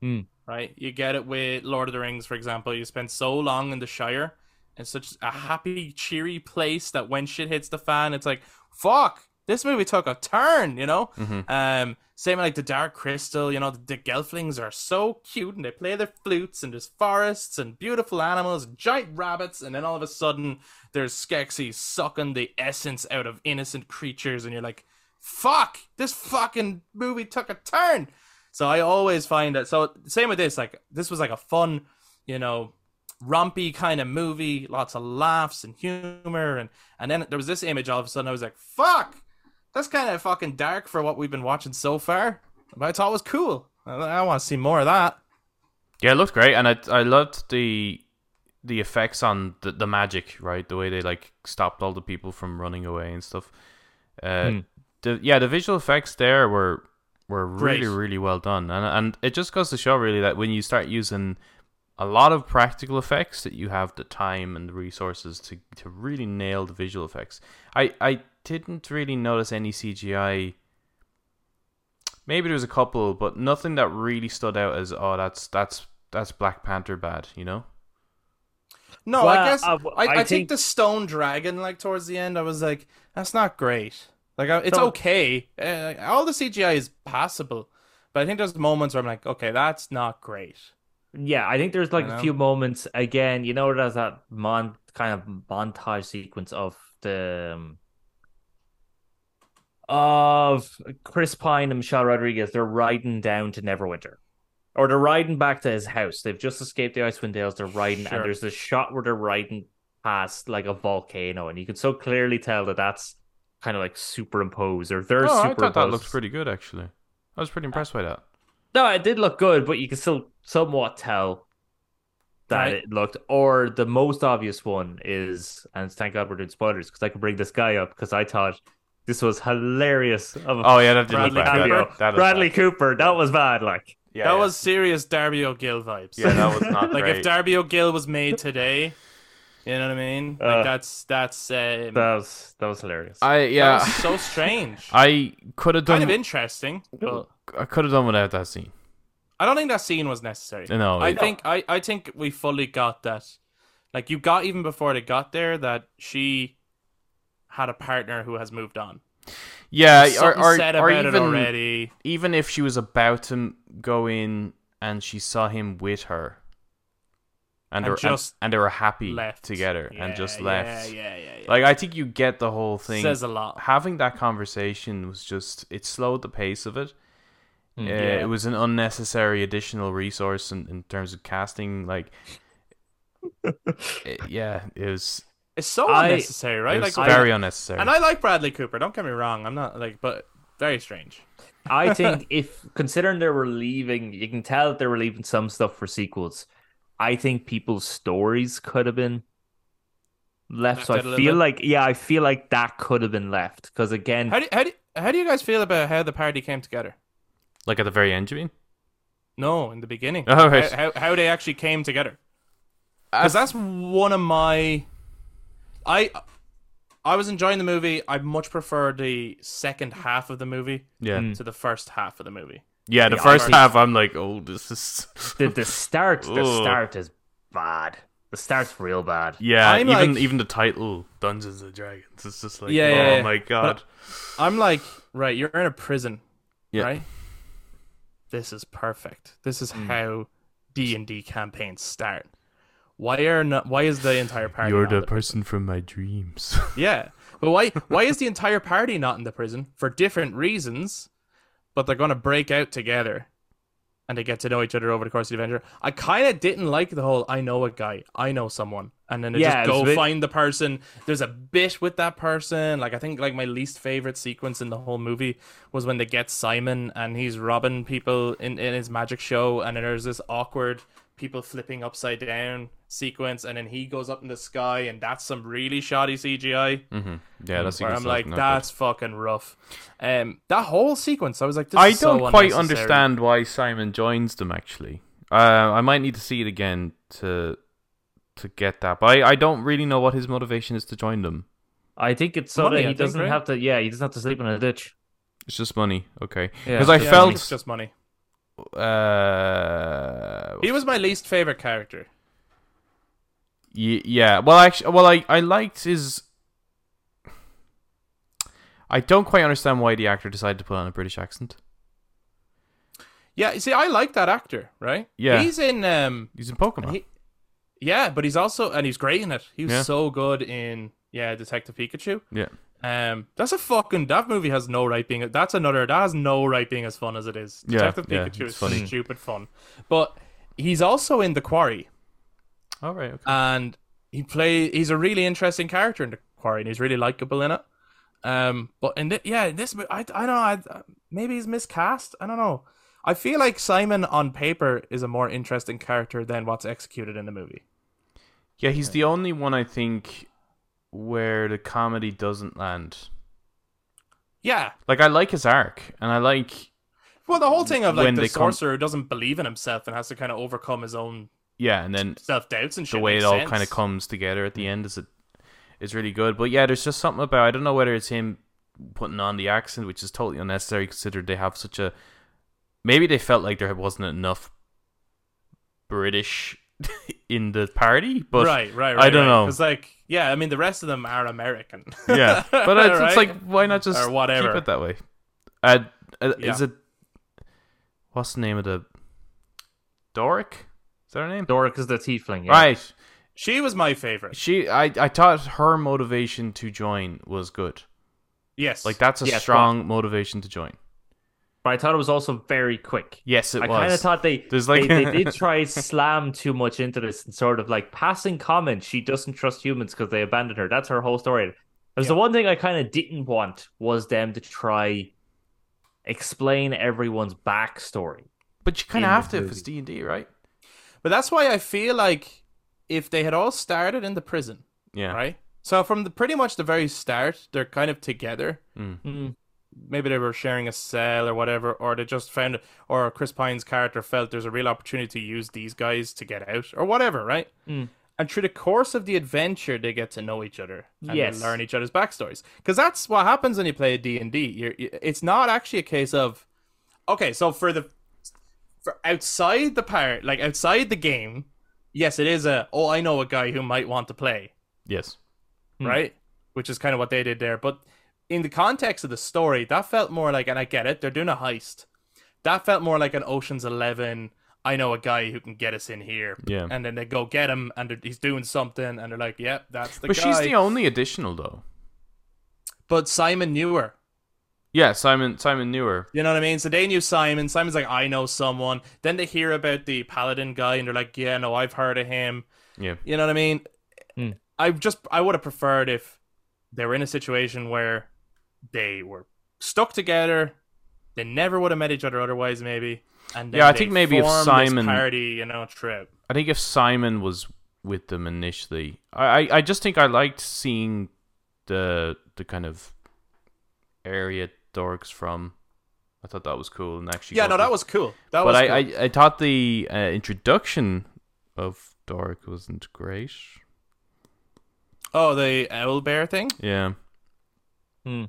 Hmm. Right? You get it with Lord of the Rings, for example. You spend so long in the Shire and such a happy, cheery place that when shit hits the fan, it's like, fuck, this movie took a turn, you know? Mhm. Um, same like the Dark Crystal, you know, the, the Gelflings are so cute and they play their flutes and there's forests and beautiful animals and giant rabbits, and then all of a sudden there's Skeksis sucking the essence out of innocent creatures, and you're like, fuck, this fucking movie took a turn. So I always find that. So same with this, like this was like a fun, you know, rompy kind of movie, lots of laughs and humor, and and then there was this image. All of a sudden, I was like, fuck, that's kind of fucking dark for what we've been watching so far. But I thought it was cool. I, I want to see more of that. Yeah, it looked great, and I I loved the the effects on the, the magic, right? The way they like stopped all the people from running away and stuff. Uh, Hmm. the yeah, the visual effects there were were really Great. really well done, and and it just goes to show really that when you start using a lot of practical effects, that you have the time and the resources to to really nail the visual effects. I I didn't really notice any CGI. Maybe there was a couple, but nothing that really stood out as oh that's that's that's Black Panther bad, you know? No, Well, I guess uh, I, I, I think, think- the stone dragon, like towards the end, I was like, that's not great. Like, it's So- okay. Uh, all the CGI is passable, but I think there's moments where I'm like, okay, that's not great. Yeah, I think there's like a few moments again. You know, there's that mon kind of montage sequence of the um, of Chris Pine and Michelle Rodriguez. They're riding down to Neverwinter, or they're riding back to his house. They've just escaped the Icewind Dales. They're riding, Sure. and there's this shot where they're riding past like a volcano, and you can so clearly tell that that's kind of like superimposed, or they're oh, I superimposed. thought that looked pretty good actually. I was pretty impressed by that. No, it did look good, but you can still somewhat tell that Right. it looked. Or the most obvious one is, and thank God we're doing spoilers because I could bring this guy up because I thought this was hilarious. Of a Oh yeah, that did look Bradley bad. That- cameo. Cooper. Bradley bad. Cooper, that was bad. Like, Yeah, that yeah. was serious Darby O'Gill vibes. yeah, that was not like great. if Darby O'Gill was made today, you know what I mean? Like Uh, that's that's um, that was that was hilarious. I that yeah, was so strange. I could have done kind of interesting, but I could have done without that scene. I don't think that scene was necessary. No, I it- think I, I think we fully got that. Like you got even before they got there that she had a partner who has moved on. Yeah, or something or, said or about it even already. even if she was about to go in and she saw him with her, and, And they were, just and, and they were happy Left together and Yeah, just yeah, left. Yeah, yeah, yeah. Like I think you get the whole thing. says a lot. Having that conversation was just it slowed the pace of it. Mm, Uh, yeah. It was an unnecessary additional resource in, in terms of casting. Like, it- yeah, it was. It's so I- unnecessary, right? was Like very I, unnecessary. and I like Bradley Cooper. Don't get me wrong. I'm not like, but very strange. I think if considering they were leaving, you can tell that they were leaving some stuff for sequels. I think people's stories could have been left. Left so I out a little feel bit? like, yeah, I feel like that could have been left because again, How do how do how do you guys feel about how the party came together? like at the very end, you mean? No, in the beginning. Oh, right. how, how how they actually came together. Because that's one of my. I I was enjoying the movie. I much prefer the second half of the movie Yeah, Mm. to the first half of the movie. yeah. The Yeah, first I- half, I'm like, oh, this is. the the start, the Ugh. start is bad. The start's real bad. Yeah, I'm even like- even the title Dungeons and Dragons. It's just like, Yeah, oh yeah, yeah. my god. I'm like, right, you're in a prison, Yeah. right? This is perfect. This is how D and D campaigns start. Why are not? Why is the entire party? You're the person from my dreams. Yeah, but why? Why is the entire party not in the prison for different reasons? But they're gonna break out together, and they get to know each other over the course of the adventure. I kind of didn't like the whole "I know a guy, I know someone," and then they Yeah, just go bit- find the person. There's a bit with that person. Like I think like my least favorite sequence in the whole movie was when they get Simon and he's robbing people in in his magic show, and then there's this awkward people flipping upside down sequence, and then he goes up in the sky, and that's some really shoddy CGI. hmm Yeah, that's where I'm like, not good. that's fucking rough. Um, that whole sequence, I was like, this I is don't quite understand why Simon joins them. Actually, uh, I might need to see it again to to get that. But I, I don't really know what his motivation is to join them. I think it's so Money, that he think, doesn't right? have to. Yeah, he doesn't have to sleep in a ditch. It's just money, okay? Yeah. Because I Yeah, felt it's just money. Uh, He was my least favorite character. y- yeah. Well, actually, well, I I liked his. I don't quite understand why the actor decided to put on a British accent. Yeah, you see, I like that actor, right? Yeah. he's in. Um, He's in Pokemon. he, yeah, but he's also and he's great in it. He was Yeah. so good in yeah, Detective Pikachu. yeah. Um, that's a fucking that movie has no right being. That's another that has no right being as fun as it is. Yeah, Detective yeah, Pikachu is funny. stupid fun, but he's also in The Quarry, All right. Okay. and he play. He's a really interesting character in The Quarry, and he's really likable in it. Um, but in thi- yeah, this I I don't know. I, maybe he's miscast. I don't know. I feel like Simon on paper is a more interesting character than what's executed in the movie. Yeah, he's the only one I think where the comedy doesn't land. Yeah. Like I like his arc, and I like Well, the whole thing of like When the sorcerer who doesn't believe in himself and has to kind of overcome his own yeah, and then self doubts and shit. the way it all sense. kind of comes together at the end is it is really good. But yeah, there's just something about I don't know whether it's him putting on the accent, which is totally unnecessary considered they have such a maybe they felt like there wasn't enough British in the party, but right, right, right. I don't know. Because like, yeah, I mean, the rest of them are American. yeah, but it's, it's like why not just Or whatever. keep it that way? Uh, uh, Yeah. Is it what's the name of the Doric? Is that her name? Doric is the tiefling. Yeah. Right. she was my favorite. She, I, I thought her motivation to join was good. Yes, Like that's a Yes, strong motivation to join. But I thought it was also very quick. Yes, it I was. I kind of thought they, There's like- they they did try slam too much into this and sort of like passing comment. She doesn't trust humans because they abandoned her. That's her whole story. It was the one thing I kind of didn't want was them to try explain everyone's backstory. but you kind of have to if it's D and D, right? but that's why I feel like if they had all started in the prison, Yeah. right? So from the pretty much the very start, they're kind of together. Mm. Maybe they were sharing a cell or whatever, or they just found, it, or Chris Pine's character felt there's a real opportunity to use these guys to get out, or whatever, right? Mm. And through the course of the adventure, they get to know each other and Yes. learn each other's backstories. Because that's what happens when you play D and D. It's not actually a case of, okay, so for the for outside the part, like outside the game, yes, it is a oh I know a guy who might want to play, Yes. Hmm. right? Which is kind of what they did there. But in the context of the story, that felt more like, and I get it, they're doing a heist. That felt more like an Ocean's Eleven. I know a guy who can get us in here. Yeah. And then they go get him, and he's doing something, and they're like, "Yep, that's the But guy." she's the only additional though. But Simon knew her. Yeah, Simon Simon knew her. You know what I mean? So they knew Simon. Simon's like, I know someone. Then they hear about the paladin guy, and they're like, Yeah, no, I've heard of him. Yeah. You know what I mean? Hmm. I just I would have preferred if they were in a situation where they were stuck together. They never would have met each other otherwise, maybe. And then Yeah, I think maybe if Simon- party, you know, trip. I think if Simon was with them initially, I, I, I just think I liked seeing the the kind of area Dorks from. I thought that was cool and actually. Yeah, no, that was cool. That but was. I, cool. I I thought the uh, introduction of Doric wasn't great. oh, the owl bear thing. Yeah. Hmm.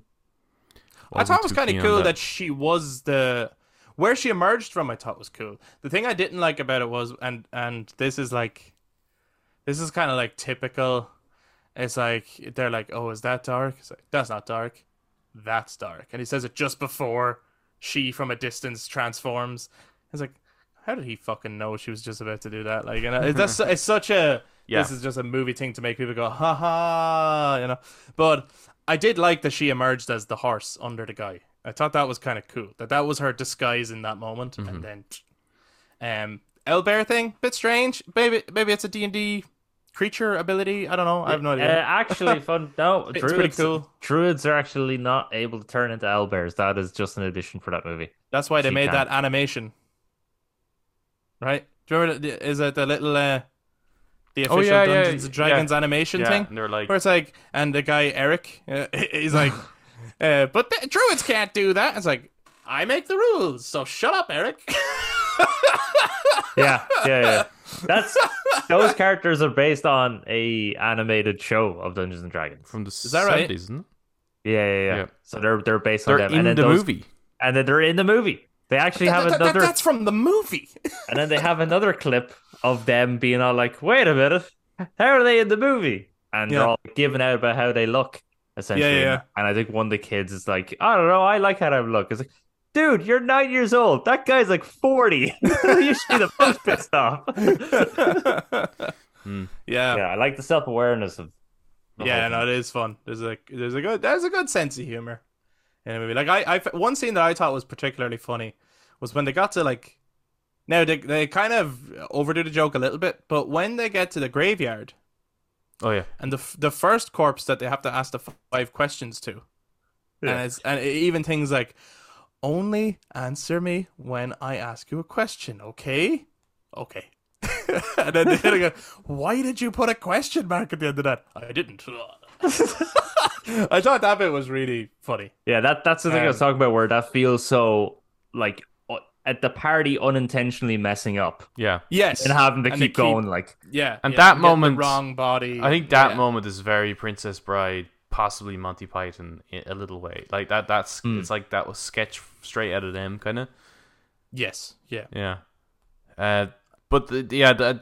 I thought it was kind of cool that. she was the where she emerged from. I thought was cool. The thing I didn't like about it was, and and this is like, this is kind of like typical. It's like they're like, "Oh, is that dark?" It's like, "That's not dark. That's dark." And he says it just before she, from a distance, transforms. It's like, how did he fucking know she was just about to do that? Like, you know, that's it's such a Yeah. this is just a movie thing to make people go, ha ha, you know. But I did like that she emerged as the horse under the guy. I thought that was kind of cool. That that was her disguise in that moment, and then, um, El Bear thing, bit strange. Maybe maybe it's a D and D creature ability. I don't know. I have no Uh, idea. actually, fun. No, It's druids, pretty cool. Druids are actually not able to turn into owlbears. That is just an addition for that movie. That's why they she made can. that animation, right? Do you remember? The, is it the little uh, the Oh, official yeah, yeah, Dungeons and yeah. Dragons animation yeah, thing? and they're like, Where it's like, and the guy Eric, uh, he's like, uh, but the druids can't do that. It's like, I make the rules, so shut up, Eric. Yeah, yeah, yeah. That's those characters are based on a animated show of Dungeons and Dragons. from the that right? 70s, isn't it? Yeah, yeah, yeah. Yeah. So they're they're based on They're them, in and then the those- movie. and then they're in the movie. They actually have That- that- that- another, that's from the movie. and then they have another clip of them being all like, "Wait a minute, how are they in the movie?" And Yeah. they're all giving out about how they look, essentially. Yeah, yeah. And I think one of the kids is like, "I don't know, I like how I look." It's like, dude, you're nine years old. That guy's like forty. you should be the most pissed off. Hmm. yeah. yeah, I like the self awareness of. yeah, no, it is fun. There's a there's a good there's a good sense of humor in a movie. Like I, I one scene that I thought was particularly funny was when they got to like now they they kind of overdo the joke a little bit, but when they get to the graveyard Oh, yeah. and the the first corpse that they have to ask the five questions to, Yeah. and it's and even things like only answer me when I ask you a question, okay? Okay. and then they go, why did you put a question mark at the end of that? I didn't. I thought that bit was really funny. Yeah, that that's the thing I was Um, talking about, where that feels so like uh, at the party unintentionally messing up Yeah. Yeah. Yes. and having to And they keep keep- going. Like, yeah. And yeah, that getting the moment- wrong body. I think that yeah. moment is very Princess Bride, possibly Monty Python in a little way. Like that. That's Hmm. it's like that was sketch straight out of them, kind of. Yes. Yeah. Yeah. Uh, but the, the- yeah, the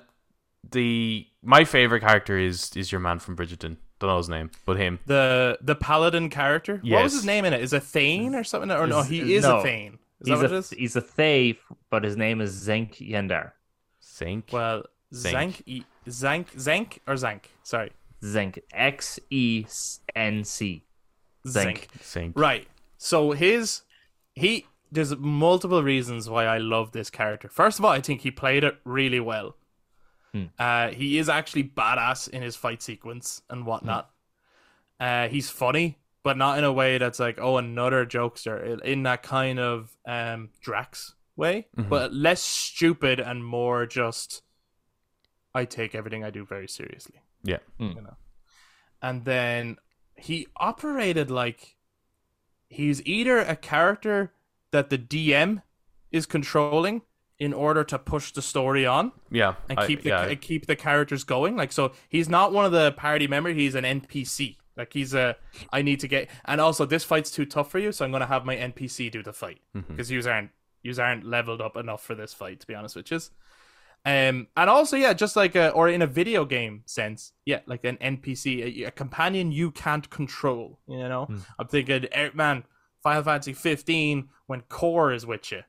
the my favorite character is is your man from Bridgerton. Don't know his name, but him. The the paladin character. What was his name in it? Is a Thane or something? Or no, he is no. a Thane. Is he's that what a it is? he's a Thay, but his name is Xenk Yendar. Sink. Well, Zank. Zank, Zank, Zank or Zank? Sorry, Zenk X E N C. Zank. Sink. Right. So his he there's multiple reasons why I love this character. First of all, I think he played it really well. Hmm. Uh, he is actually badass in his fight sequence and whatnot. Uh, he's funny, but not in a way that's like, oh, another jokester. In that kind of um, Drax way, Mhm. but less stupid and more just. I take everything I do very seriously. Yeah. Hmm. You know, and then he operated like he's either a character that the DM is controlling in order to push the story on Yeah. and I- keep the yeah. keep the characters going. Like so, he's not one of the party members. He's an NPC. Like he's a I need to get and also this fight's too tough for you, so I'm gonna have my NPC do the fight because you aren't you aren't leveled up enough for this fight to be honest with you. Um, and also yeah, just like a, or in a video game sense, yeah, like an NPC, a, a companion you can't control. You know, Hmm. I'm thinking, eh, man, Final Fantasy 15 when Cor is with you.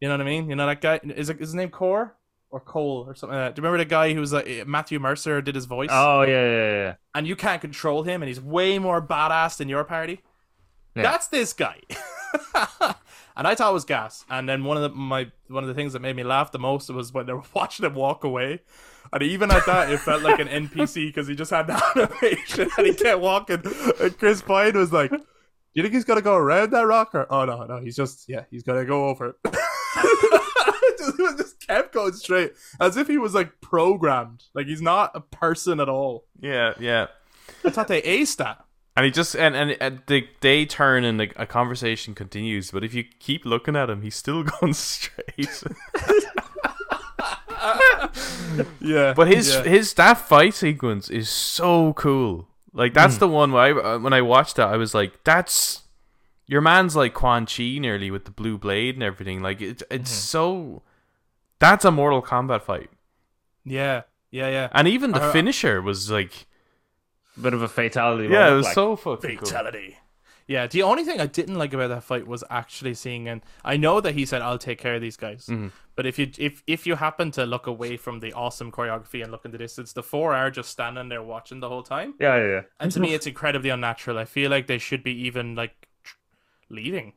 You know what I mean? You know that guy is, it, is his name Cor or Cole or something. Like that. Do you remember the guy who was like eh, Matthew Mercer did his voice? Oh yeah, yeah, yeah. and you can't control him, and he's way more badass than your party. Yeah. That's this guy. and I thought it was gas. And then one of the my one of the things that made me laugh the most was when they were watching him walk away. And even at that, it felt like an NPC because he just had the animation and he kept walking. And Chris Pine was like, "Do you think he's gonna go around that rock or oh no no he's just yeah he's gonna go over it." just, he just kept going straight as if he was like programmed. Like he's not a person at all. Yeah. Yeah. I thought they aced that. And he just and and, and they they turn and the, a conversation continues. But if you keep looking at him, he's still going straight. Yeah, But his yeah. his that fight sequence is so cool. Like that's the one where I uh, when I watched that I was like, that's your man's like Quan Chi nearly with the blue blade and everything. Like it, it's so that's a Mortal Kombat fight. yeah, yeah, yeah. And even the Uh, finisher was like, a Bit of a fatality. yeah, it was like, so fucking cool. Fatality. Yeah, the only thing I didn't like about that fight was actually seeing, and I know that he said, "I'll take care of these guys." Mhm. But if you if if you happen to look away from the awesome choreography and look in the distance, the four are just standing there watching the whole time, Yeah, yeah, yeah. and to me, it's incredibly unnatural. I feel like they should be even like tr- leading.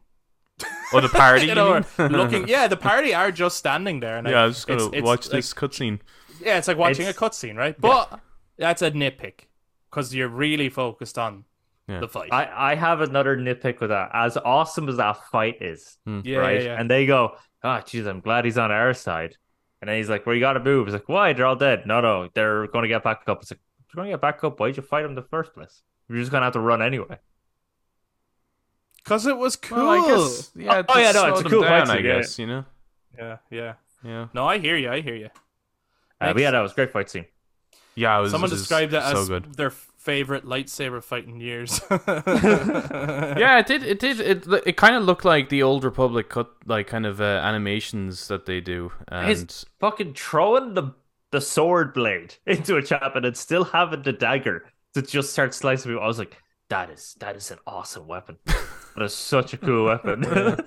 Oh, the party. you you know, or looking. Yeah, the party are just standing there, and yeah, I was just gonna it's- it's watch like- this cutscene. Yeah, it's like watching It's- a cutscene, right? But that's a nitpick because you're really focused on Yeah. the fight. I, I have another nitpick with that. As awesome as that fight is, hmm. yeah, right? yeah, yeah. And they go, "Oh, jeez, I'm glad he's on our side." And then he's like, "Well, you got to move." He's like, "Why? They're all dead." No, no, they're going to get back up. It's like, "They're going to get back up. Why'd you fight them in the first place? You're just going to have to run anyway." Because it was cool. Well, I guess yeah. Oh, yeah, no, it's a cool down, fight I yeah. guess you know. Yeah, yeah. Yeah, No, I hear you. I hear you. Uh, but yeah, that was a great fight scene. yeah. It was, Someone it described it so as good. their favorite lightsaber fight in years. yeah, it did. It did. It it kind of looked like the old Republic cut like kind of uh, animations that they do, and His fucking throwing the the sword blade into a chap and then still having the dagger to just start slicing people. I was like, that is that is an awesome weapon. that is such a cool weapon.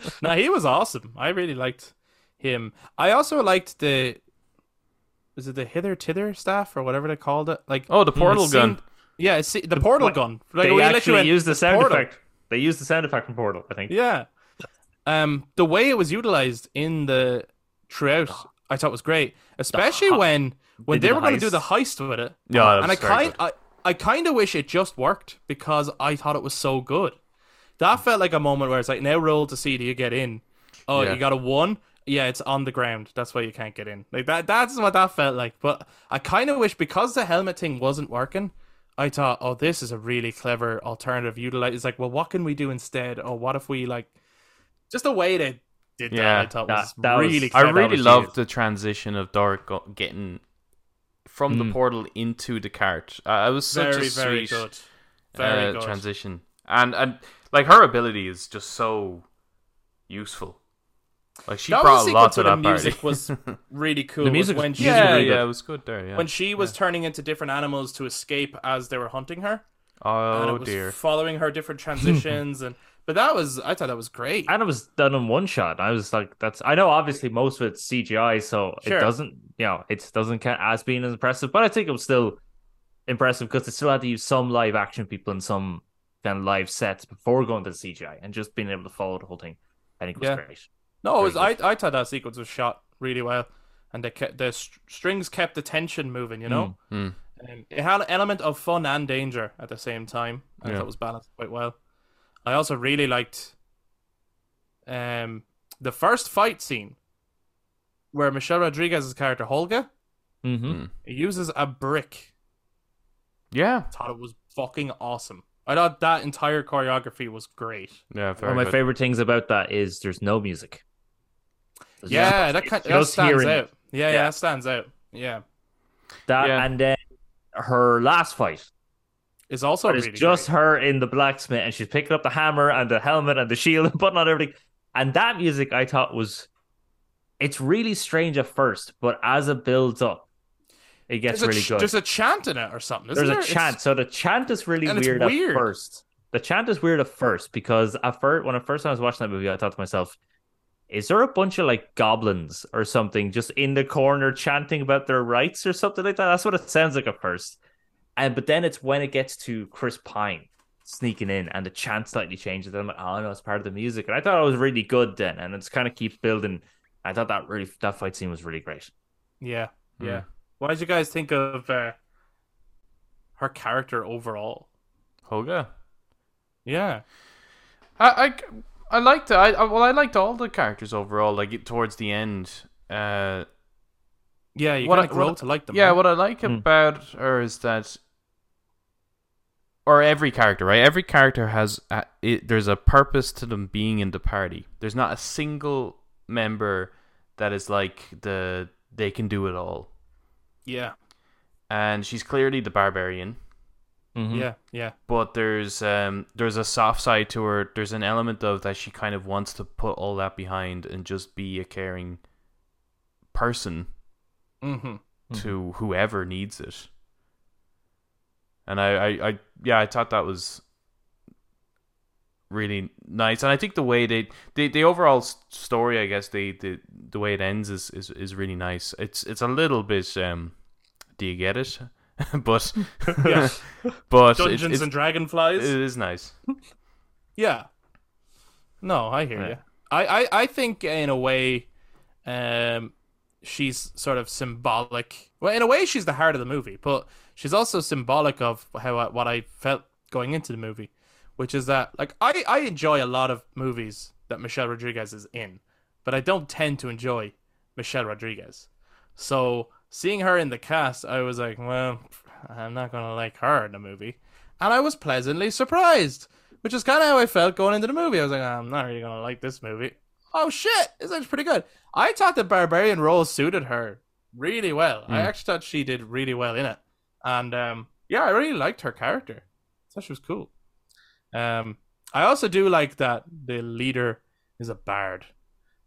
now he was awesome. I really liked him. I also liked the is it the hither thither staff or whatever they called it? Like oh, the portal it seemed- gun. Yeah, it's the portal what- gun. Like, they we literally actually went, used the sound portal. effect. They used the sound effect from Portal, I think. Yeah. Um, the way it was utilized in the throughout, I thought was great, especially hu- when when they they, did were going to do the heist with it. Yeah, and I kind good. I, I kind of wish it just worked because I thought it was so good. That felt like a moment where it's like now roll to see do you get in. Oh, Yeah. you got a one. Yeah, it's on the ground. That's why you can't get in. Like that. That's what that felt like. But I kind of wish because the helmet thing wasn't working. I thought, oh, this is a really clever alternative. Utilize. It's like, well, what can we do instead? Or what if we like, just the way they did that. Yeah. I thought That- was that was- really. I really loved the transition of Doric go- getting from the Mm. portal into the cart. Uh, it was such very, a very sweet good. Very uh, good. transition, and and like her ability is just so useful. Like she That brought was a lot to sequence that the music party. was really cool. The music when music she, yeah, really yeah, it was good there. Yeah. when she was turning into different animals to escape as they were hunting her. and oh it was dear. following her different transitions and but that was I thought that was great. And it was done in one shot. I was like, that's I know obviously most of it's CGI, so Sure. it doesn't you know, it doesn't count as being as impressive. But I think it was still impressive because they still had to use some live action people and some kind of live sets before going to the CGI and just being able to follow the whole thing. I think was Yeah. great. No, it was I I thought that sequence was shot really well, and they kept the str- strings kept the tension moving. You know, Mm. and it had an element of fun and danger at the same time. I Yeah. thought it was balanced quite well. I also really liked um the first fight scene where Michelle Rodriguez's character Holga Mm-hmm. Mm. uses a brick. Yeah, thought it was fucking awesome. I thought that entire choreography was great. yeah, very One of my good. favorite things about that is there's no music. There's Yeah, just- that kind it's that stands out. Yeah, yeah, Yeah. that stands out. Yeah, that, Yeah. and then her last fight. It's also it's just great. her in the blacksmith, and she's picking up the hammer and the helmet and the shield and putting on everything. And that music, I thought was, it's really strange at first, but as it builds up, it gets There's really ch- good. There's a chant in it or something. Isn't There's a there? It's- chant. So the chant is really weird, weird. at first. The chant is weird at first because at first, when I first time I was watching that movie, I thought to myself, "Is there a bunch of like goblins or something just in the corner chanting about their rights or something like that?" That's what it sounds like at first. And but then it's when it gets to Chris Pine sneaking in and the chant slightly changes. And I'm like, "Oh no, it's part of the music." And I thought it was really good then, and it's kind of keeps building. I thought that really that fight scene was really great. Yeah, Mm. yeah. What did you guys think of uh, her character overall? Holga. Yeah, I, I, I liked it. I, I well, I liked all the characters overall. Like towards the end, uh, yeah. You What kind I- of grow what to like them. yeah. right? What I like Hmm. about her is that, or every character, right? Every character has a, it, there's a purpose to them being in the party. There's not a single member that is like the they can do it all. yeah, And she's clearly the barbarian. Mhm. yeah, yeah. but there's um there's a soft side to her. There's an element of that she kind of wants to put all that behind and just be a caring person Mm-hmm. Mhm. to whoever needs it. And I, I, I yeah, I thought that was really nice, and I think the way they, the the overall story, I guess, the the the way it ends is is, is really nice. It's it's a little bit um, do you get it? but Yeah. but it- Dungeons it's- and Dragonflies. it is nice. Yeah. No, I hear Yeah. you. I, I, I think in a way, um, she's sort of symbolic. Well, in a way, she's the heart of the movie, but she's also symbolic of how I, what I felt going into the movie, which is that like I, I enjoy a lot of movies that Michelle Rodriguez is in, but I don't tend to enjoy Michelle Rodriguez. So seeing her in the cast, I was like, well, I'm not gonna like her in the movie, and I was pleasantly surprised, which is kind of how I felt going into the movie. I was like, ah, I'm not really gonna like this movie. Oh shit, this actually pretty good. I thought the barbarian role suited her really well. I Mm. actually thought she did really well in it, and um, yeah, I really liked her character. I thought she was cool. Um, I also do like that the leader is a bard.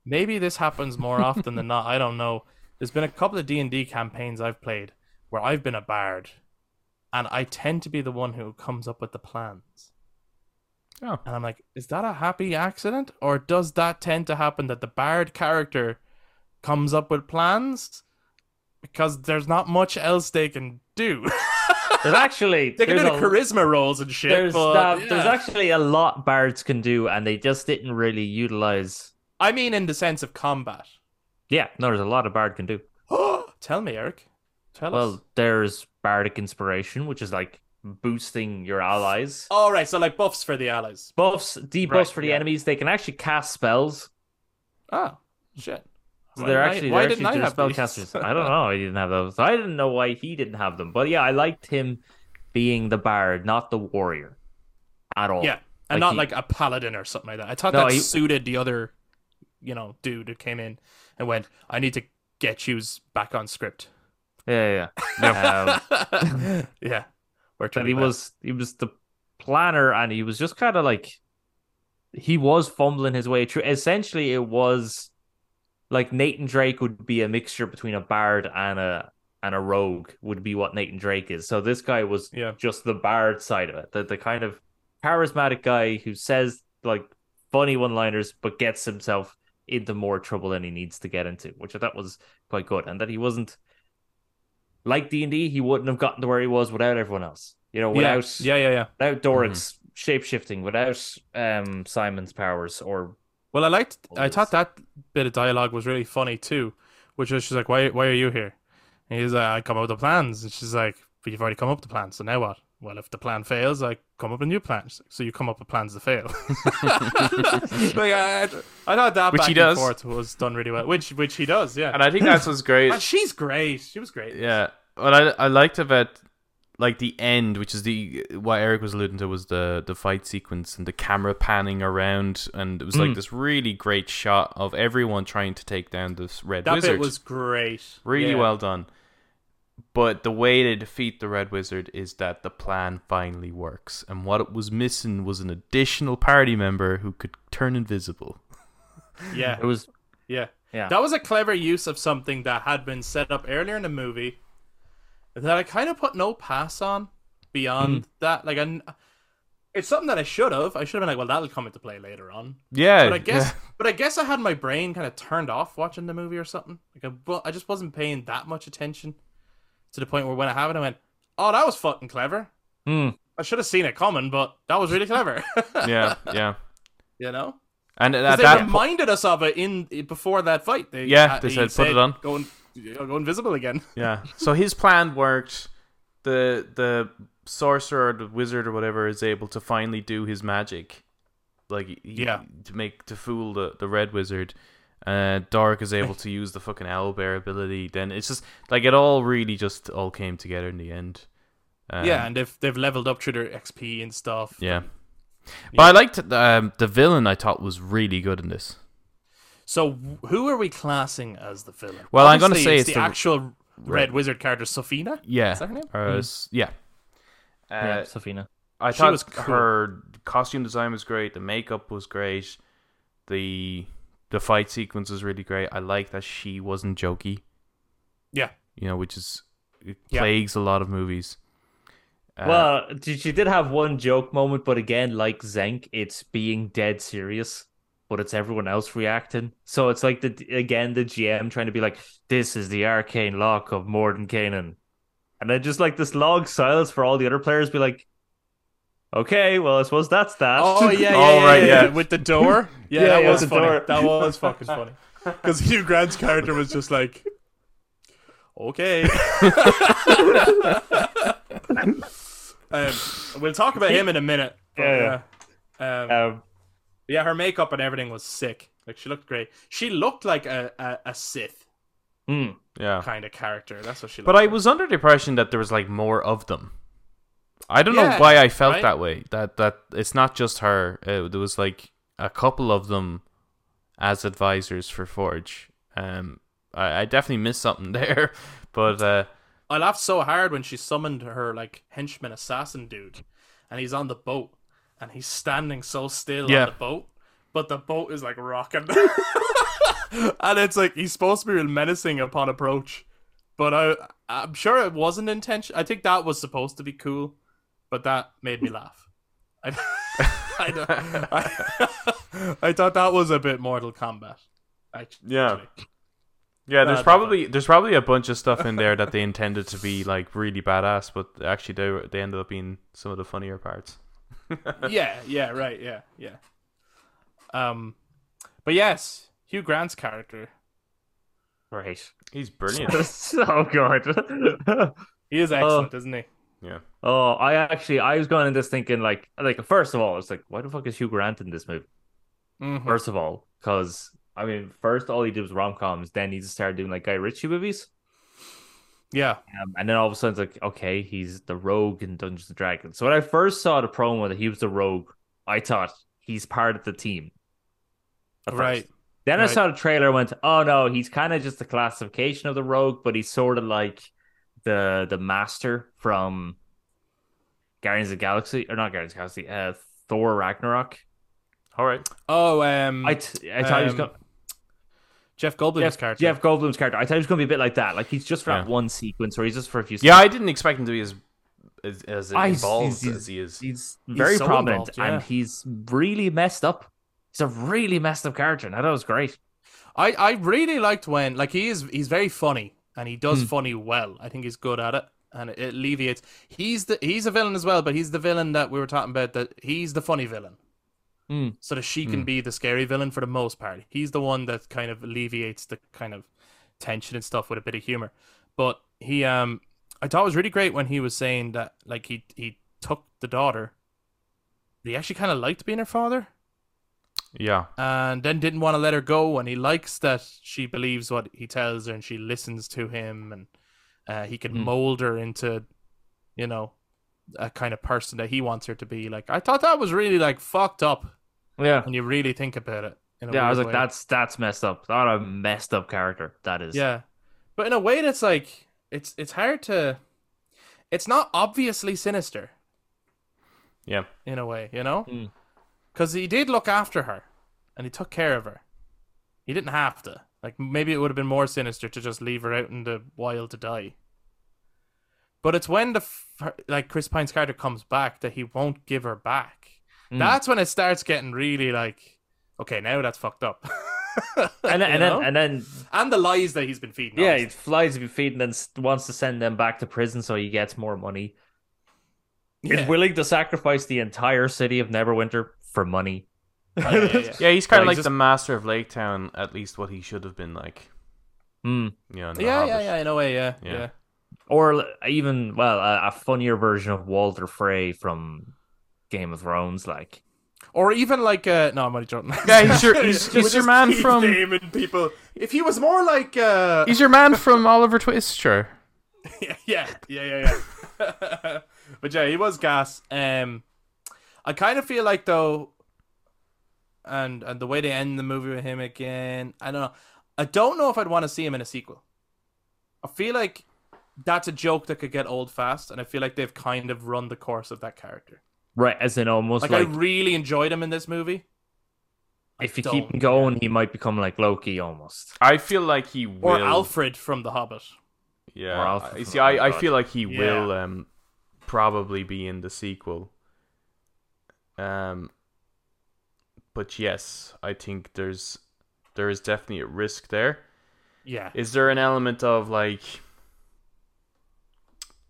Maybe this happens more often than not. I don't know. There's been a couple of D and D campaigns I've played where I've been a bard, and I tend to be the one who comes up with the plans. Oh. And I'm like, is that a happy accident, or does that tend to happen that the bard character comes up with plans because there's not much else they can do? There's actually they can there's do the a- charisma rolls and shit. There's but, yeah. there's actually a lot bards can do, and they just didn't really utilize. I mean, in the sense of combat. Yeah, no, there's a lot of bard can do. Tell me, Eric. Tell us. Well, there's bardic inspiration, which is like boosting your allies. All right, so like buffs for the allies. Buffs, debuffs Right, for the yeah. enemies. They can actually cast spells. Oh, shit. So Why they're didn't I- actually why they're didn't I actually have they're these? spellcasters. I don't know. I didn't have those. I didn't know why he didn't have them. But yeah, I liked him being the bard, not the warrior, at all. Yeah, and Like not he- like a paladin or something like that. I thought No, that he- suited the other, you know, dude who came in and went, "I need to get yous back on script." yeah, yeah. Um, yeah, worked that he well. was he was the planner and he was just kind of like he was fumbling his way through essentially it was like Nathan Drake would be a mixture between a bard and a and a rogue would be what Nathan Drake is so this guy was Yeah. just the bard side of it the, the kind of charismatic guy who says like funny one liners but gets himself into more trouble than he needs to get into which I thought was quite good and that he wasn't like D&D he wouldn't have gotten to where he was without everyone else you know Yeah, without yeah, yeah, yeah. without Doric's shape shifting, without um Simon's powers, or Well, I liked. I thought that bit of dialogue was really funny too, which was she's like, "Why? Why are you here?" And he's like, "I come up with the plans," and she's like, "But you've already come up with the plans, so now what?" Well, if the plan fails, I come up with new plans. So you come up with plans to fail. like, I, I thought that Which back he and does. forth was done really well. Which which he does, yeah. And I think that's what's great. And she's great. She was great. Yeah, what I I liked about like the end, which is the what Eric was alluding to, was the the fight sequence and the camera panning around, and it was like Mm. this really great shot of everyone trying to take down this red that wizard. bit was great. really Yeah. well done. But the way they defeat the red wizard is that the plan finally works, and what it was missing was an additional party member who could turn invisible. Yeah, it was Yeah. Yeah. That was a clever use of something that had been set up earlier in the movie that I kind of put no pass on beyond mm-hmm. that. Like, I, it's something that I should have. I should have been like, well, that'll come into play later on. Yeah, But I guess, but I guess I had my brain kind of turned off watching the movie or something. Like, I, I just wasn't paying that much attention to the point where when I have it, I went, oh, that was fucking clever. Hmm. I should have seen it coming, but that was really clever. yeah, yeah. you know. and at they that po- reminded us of it in before that fight. They, Yeah, uh, they he said, "Put it on." Go, in- go invisible again. Yeah. So his plan worked. The the sorcerer or the wizard or whatever is able to finally do his magic. Like he- Yeah. to make to fool the, the red wizard. Uh Doric is able to use the fucking owl bear ability. Then it's just like it all really just all came together in the end. Um, yeah, and they've they've leveled up through their XP and stuff. yeah. But I liked um, the villain. I thought was really good in this. So who are we classing as the villain? Well, I'm gonna say it's, it's the, the- actual red wizard character, Sofina. Yeah. Is that her name? Or, s- yeah. Uh, yeah, Safina. I She thought was cool. her costume design was great. The makeup was great. The the fight sequence was really great. I like that she wasn't jokey. Yeah. You know, which is it Yeah. plagues a lot of movies. Uh, well, she did have one joke moment, but again, like Xenk, it's being dead serious, but it's everyone else reacting. So it's like the again the GM trying to be like, "This is the arcane lock of Mordenkainen," and then just like this long silence for all the other players, be like, "Okay, well, I suppose that's that." Oh yeah, yeah, Oh, yeah, right, yeah, yeah. with the door. Yeah, Yeah, that yeah, was the funny. door. That was fucking funny. Because Hugh Grant's character was just like, okay. um, we'll talk about him in a minute. but, Yeah, yeah. Um, um, yeah, her makeup and everything was sick. Like she looked great. She looked like a, a, a Sith. Hmm. Yeah. kind of character. That's what she. Looked. But looks I like. was under the impression that there was like more of them. I don't Yeah, know why I felt right? that way. That that it's not just her. Uh, there was like a couple of them as advisors for Forge. Um, I, I definitely missed something there, but uh, I laughed so hard when she summoned her like henchman assassin dude, and he's on the boat, and he's standing so still Yeah. on the boat, but the boat is like rocking, and it's like he's supposed to be real menacing upon approach, but I I'm sure it wasn't intention. I think that was supposed to be cool, but that made me laugh. I I, don't- I, I thought that was a bit Mortal Kombat. Actually. Yeah. yeah, there's they're probably there's probably a bunch of stuff in there that they intended to be like really badass, but actually they they ended up being some of the funnier parts. yeah, yeah, right, yeah, yeah. Um, but yes, Hugh Grant's character, Right. He's brilliant. so good. he is excellent, isn't he? Yeah. oh, I actually I was going in this thinking like like first of all, it's like why the fuck is Hugh Grant in this movie? Mm-hmm. First of all, because I mean, first all he did was rom coms, then he just started doing like Guy Ritchie movies, Yeah, um, and then all of a sudden it's like okay, he's the rogue in Dungeons and Dragons. So when I first saw the promo that he was the rogue, I thought he's part of the team. first. right. Then I saw the trailer and went, oh no, he's kind of just the classification of the rogue, but he's sort of like the the master from Guardians of the Galaxy, or not Guardians of the Galaxy, uh, Thor Ragnarok. All right. Oh, um, I, t- I thought he was Um, going Jeff Goldblum's Jeff, character. Jeff Goldblum's character. I thought he was going to be a bit like that. Like he's just for that one sequence, or he's just for a few. Yeah, I didn't expect him to be as as, as Ah, he's- involved he's- as he is. He's very so prominent, involved, yeah. and he's really messed up. He's a really messed up character, and I thought it was great. I I really liked when like he is he's very funny and he does Hmm. funny well. I think he's good at it and it alleviates. He's the he's a villain as well, but he's the villain that we were talking about. That he's the funny villain. Hmm. So that she can be the scary villain for the most part. He's the one that kind of alleviates the kind of tension and stuff with a bit of humor. But he um I thought it was really great when he was saying that like he he took the daughter. He actually kind of liked being her father yeah. and then didn't want to let her go and he likes that she believes what he tells her and she listens to him and uh, he can Hmm. mold her into you know a kind of person that he wants her to be like i thought that was really like fucked up Yeah, when you really think about it in a yeah. I was like, way. that's that's messed up. What a messed up character that is. yeah but in a way that's like it's it's hard to it's not obviously sinister Yeah. in a way you know Hmm. Because he did look after her and he took care of her he didn't have to like maybe it would have been more sinister to just leave her out in the wild to die but it's when the like chris pine's character comes back that he won't give her back Hmm. that's when it starts getting really like okay now that's fucked up and then, and then and then and the lies that he's been feeding Yeah, he obviously. flies to be feeding and wants to send them back to prison so he gets more money. Yeah. He's willing to sacrifice the entire city of Neverwinter for money. Yeah, yeah, yeah. Yeah, he's kind of Well, like he's the master of Lake Town, at least what he should have been like. Hmm. You know, in yeah, yeah, yeah, in a way, yeah, Yeah. yeah. Or even, well, a, a funnier version of Walder Frey from Game of Thrones. Like, Or even like, uh, no, I'm only joking. Yeah, he's your- he's- he's your man from- naming people. If he was more like, uh, He's your man from Oliver Twist, sure. yeah, yeah, yeah, yeah. but yeah, he was gas. Um, I kind of feel like though, and and the way they end the movie with him again, I don't know. I don't know if I'd want to see him in a sequel. I feel like that's a joke that could get old fast, and I feel like they've kind of run the course of that character. right, as in almost Like, like, I really enjoyed him in this movie. I if you keep him going, he might become like Loki almost. I feel like he will. Or Alfrid from The Hobbit. Yeah. Or Alfrid I- see, I, I feel like he Yeah. will um, probably be in the sequel. Um, but yes, I think there's there is definitely a risk there. Yeah. Is there an element of like,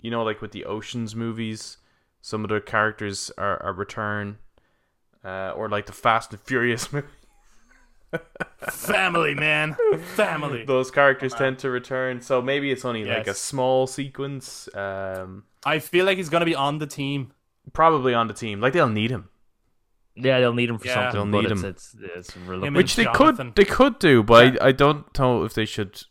you know, like with the Ocean's movies, some of the characters are, are return, uh, or like the Fast and Furious movie. Family, man. Family. Those characters tend to return, so maybe it's only like a small sequence. Um, I feel like he's going to be on the team. probably on the team. Like they'll need him, Yeah, they'll need him for Yeah. something. They'll need it's, him. It's, it's, Him reluctant. and which they Jonathan. could they could do, but I, I don't know if they should.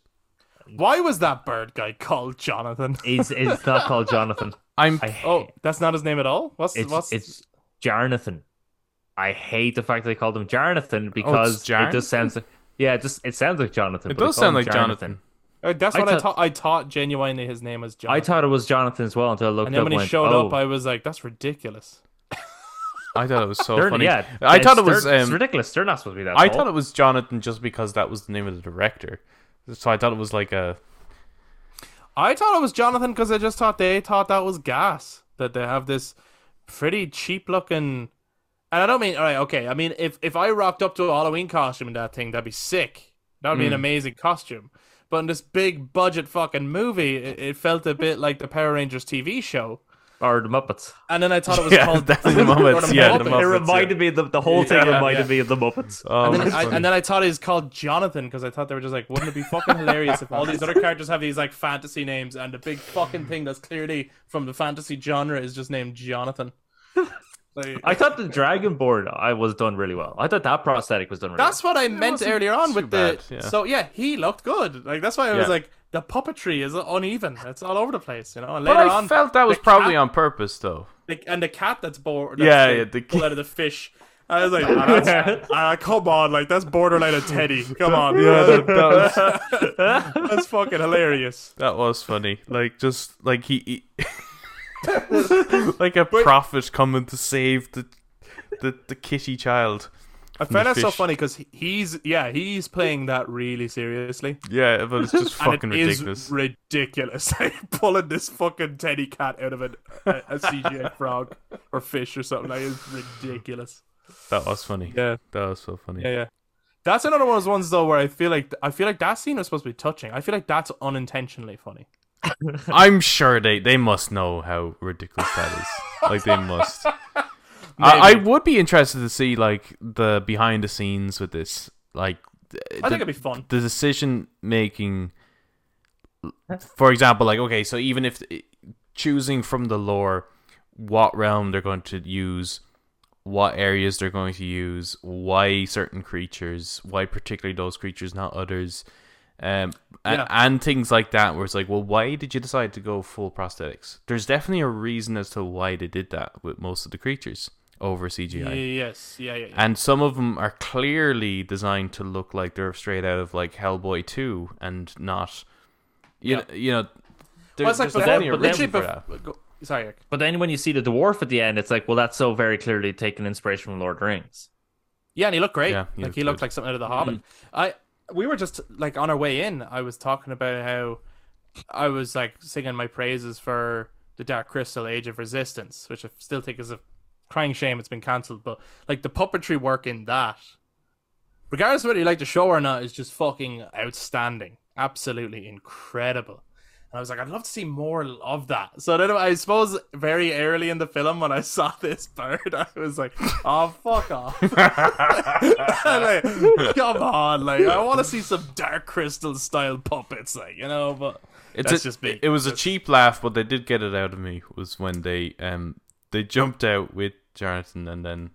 Why was that bird guy called Jonathan? He's it's not called Jonathan. I'm I hate Oh, that's not his name at all. What's it's what's it's Jarnathan. I hate the fact that they called him Jarnathan because it Jarn- just sounds like yeah, it just it sounds like Jonathan. it but they does call sound him like Jonathan. Uh, That's I what I thought- thought. I thought genuinely his name was Jonathan. I thought it was Jonathan as well until I looked and then up when and he went, showed oh, up, I was like, "That's ridiculous." I thought it was so they're- funny. Yeah, I it's- thought it was. they're- it's Um, ridiculous. They're not supposed to be that. I tall. thought it was Jonathan just because that was the name of the director. So I thought it was like a. I thought it was Jonathan because I just thought they thought that was gas. That they have this pretty cheap looking. And I don't mean all right, okay. I mean if if I rocked up to a Halloween costume in that thing, that'd be sick. That'd be an Mm. amazing costume. But in this big budget fucking movie, it, it felt a bit like the Power Rangers TV show. Or the Muppets. And then I thought it was Yeah, called definitely the or Muppets, yeah, the it Muppets, reminded me of the, the whole thing Yeah, reminded yeah. me of the Muppets. Oh, and then, I, and then I thought it was called Jonathan because I thought they were just like, wouldn't it be fucking hilarious if all these other characters have these like fantasy names and the big fucking thing that's clearly from the fantasy genre is just named Jonathan. Like, I thought the dragon board I was done really well. I thought that prosthetic was done really that's what I meant earlier on with bad, the. yeah. So yeah, he looked good. Like that's why I was like, the puppetry is uneven. It's all over the place, you know. And but later I on, felt that was probably cat- on purpose, though. the, and the cat that's bored. Yeah, that's yeah, the the pull out of the fish. I was like, ah, that's, ah, come on, like that's borderline a Teddy. Come on, Yeah, that, that was that's fucking hilarious. that was funny. Like just like he, he like a prophet coming to save the the the kitty child. I found that so funny because he's yeah he's playing that really seriously, Yeah, but it's just fucking it is ridiculous. ridiculous. Pulling this fucking teddy cat out of an, a, a CGI frog or fish or something like is ridiculous. that was funny. Yeah, That was so funny. yeah, yeah. That's another one of those ones though where I feel like I feel like that scene was supposed to be touching. I feel like that's unintentionally funny. I'm sure they they must know how ridiculous that is. like they must. I, I would be interested to see like the behind the scenes with this, like I the, think it'd be fun. the decision making. For example, like okay, so even if choosing from the lore, what realm they're going to use, what areas they're going to use, why certain creatures, why particularly those creatures, not others, um, and, Yeah. and things like that. Where it's like, well, why did you decide to go full prosthetics? There's definitely a reason as to why they did that with most of the creatures over CGI. Yes, yeah, yeah. yeah. And some of them are clearly designed to look like they're straight out of like Hellboy 2 and not you Yeah. know, you know there, Well, it's like there's before- definitely but then- reason for that. go- Sorry, Eric. But then when you see the dwarf at the end, it's like, well, that's so very clearly taken inspiration from Lord of the Rings. Yeah, and he looked great. Yeah, he like looked he looked good. like something out of the Hobbit. Mm-hmm. I we were just like on our way in. I was talking about how I was like singing my praises for the Dark Crystal Age of Resistance, which I still think is a crying shame it's been cancelled. But like the puppetry work in that, regardless of whether you like the show or not, is just fucking outstanding. Absolutely incredible. And I was like, I'd love to see more of that. So then I suppose very early in the film when I saw this bird, I was like, oh fuck off. like, come on, like I want to see some Dark Crystal style puppets, like you know. But It's a- just me. It was a cheap laugh, but they did get it out of me was when they um they jumped out with Jonathan and then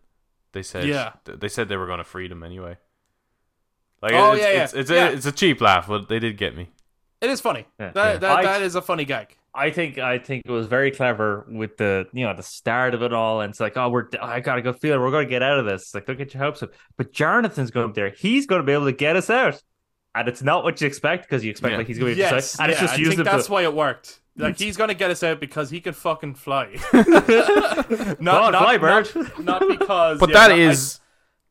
they said Yeah. they said they were going to free them anyway. Like Oh, it's, yeah, yeah. it's, it's, Yeah. A, it's a cheap laugh, but they did get me. It is funny. Yeah. That, Yeah. That, I- that is a funny gag. I think I think it was very clever with the you know the start of it all, and it's like, oh, we're I got a good feeling we're going to get out of this. It's like, don't get your hopes up. But Jonathan's going up there; he's going to be able to get us out, and it's not what you expect because you expect Yeah. like he's going to be Yes, and it's yeah, just I think the that's why it worked. Like he's gonna get us out because he can fucking fly. Go not, fly, not, bird. not, not because. But yeah, that not, is.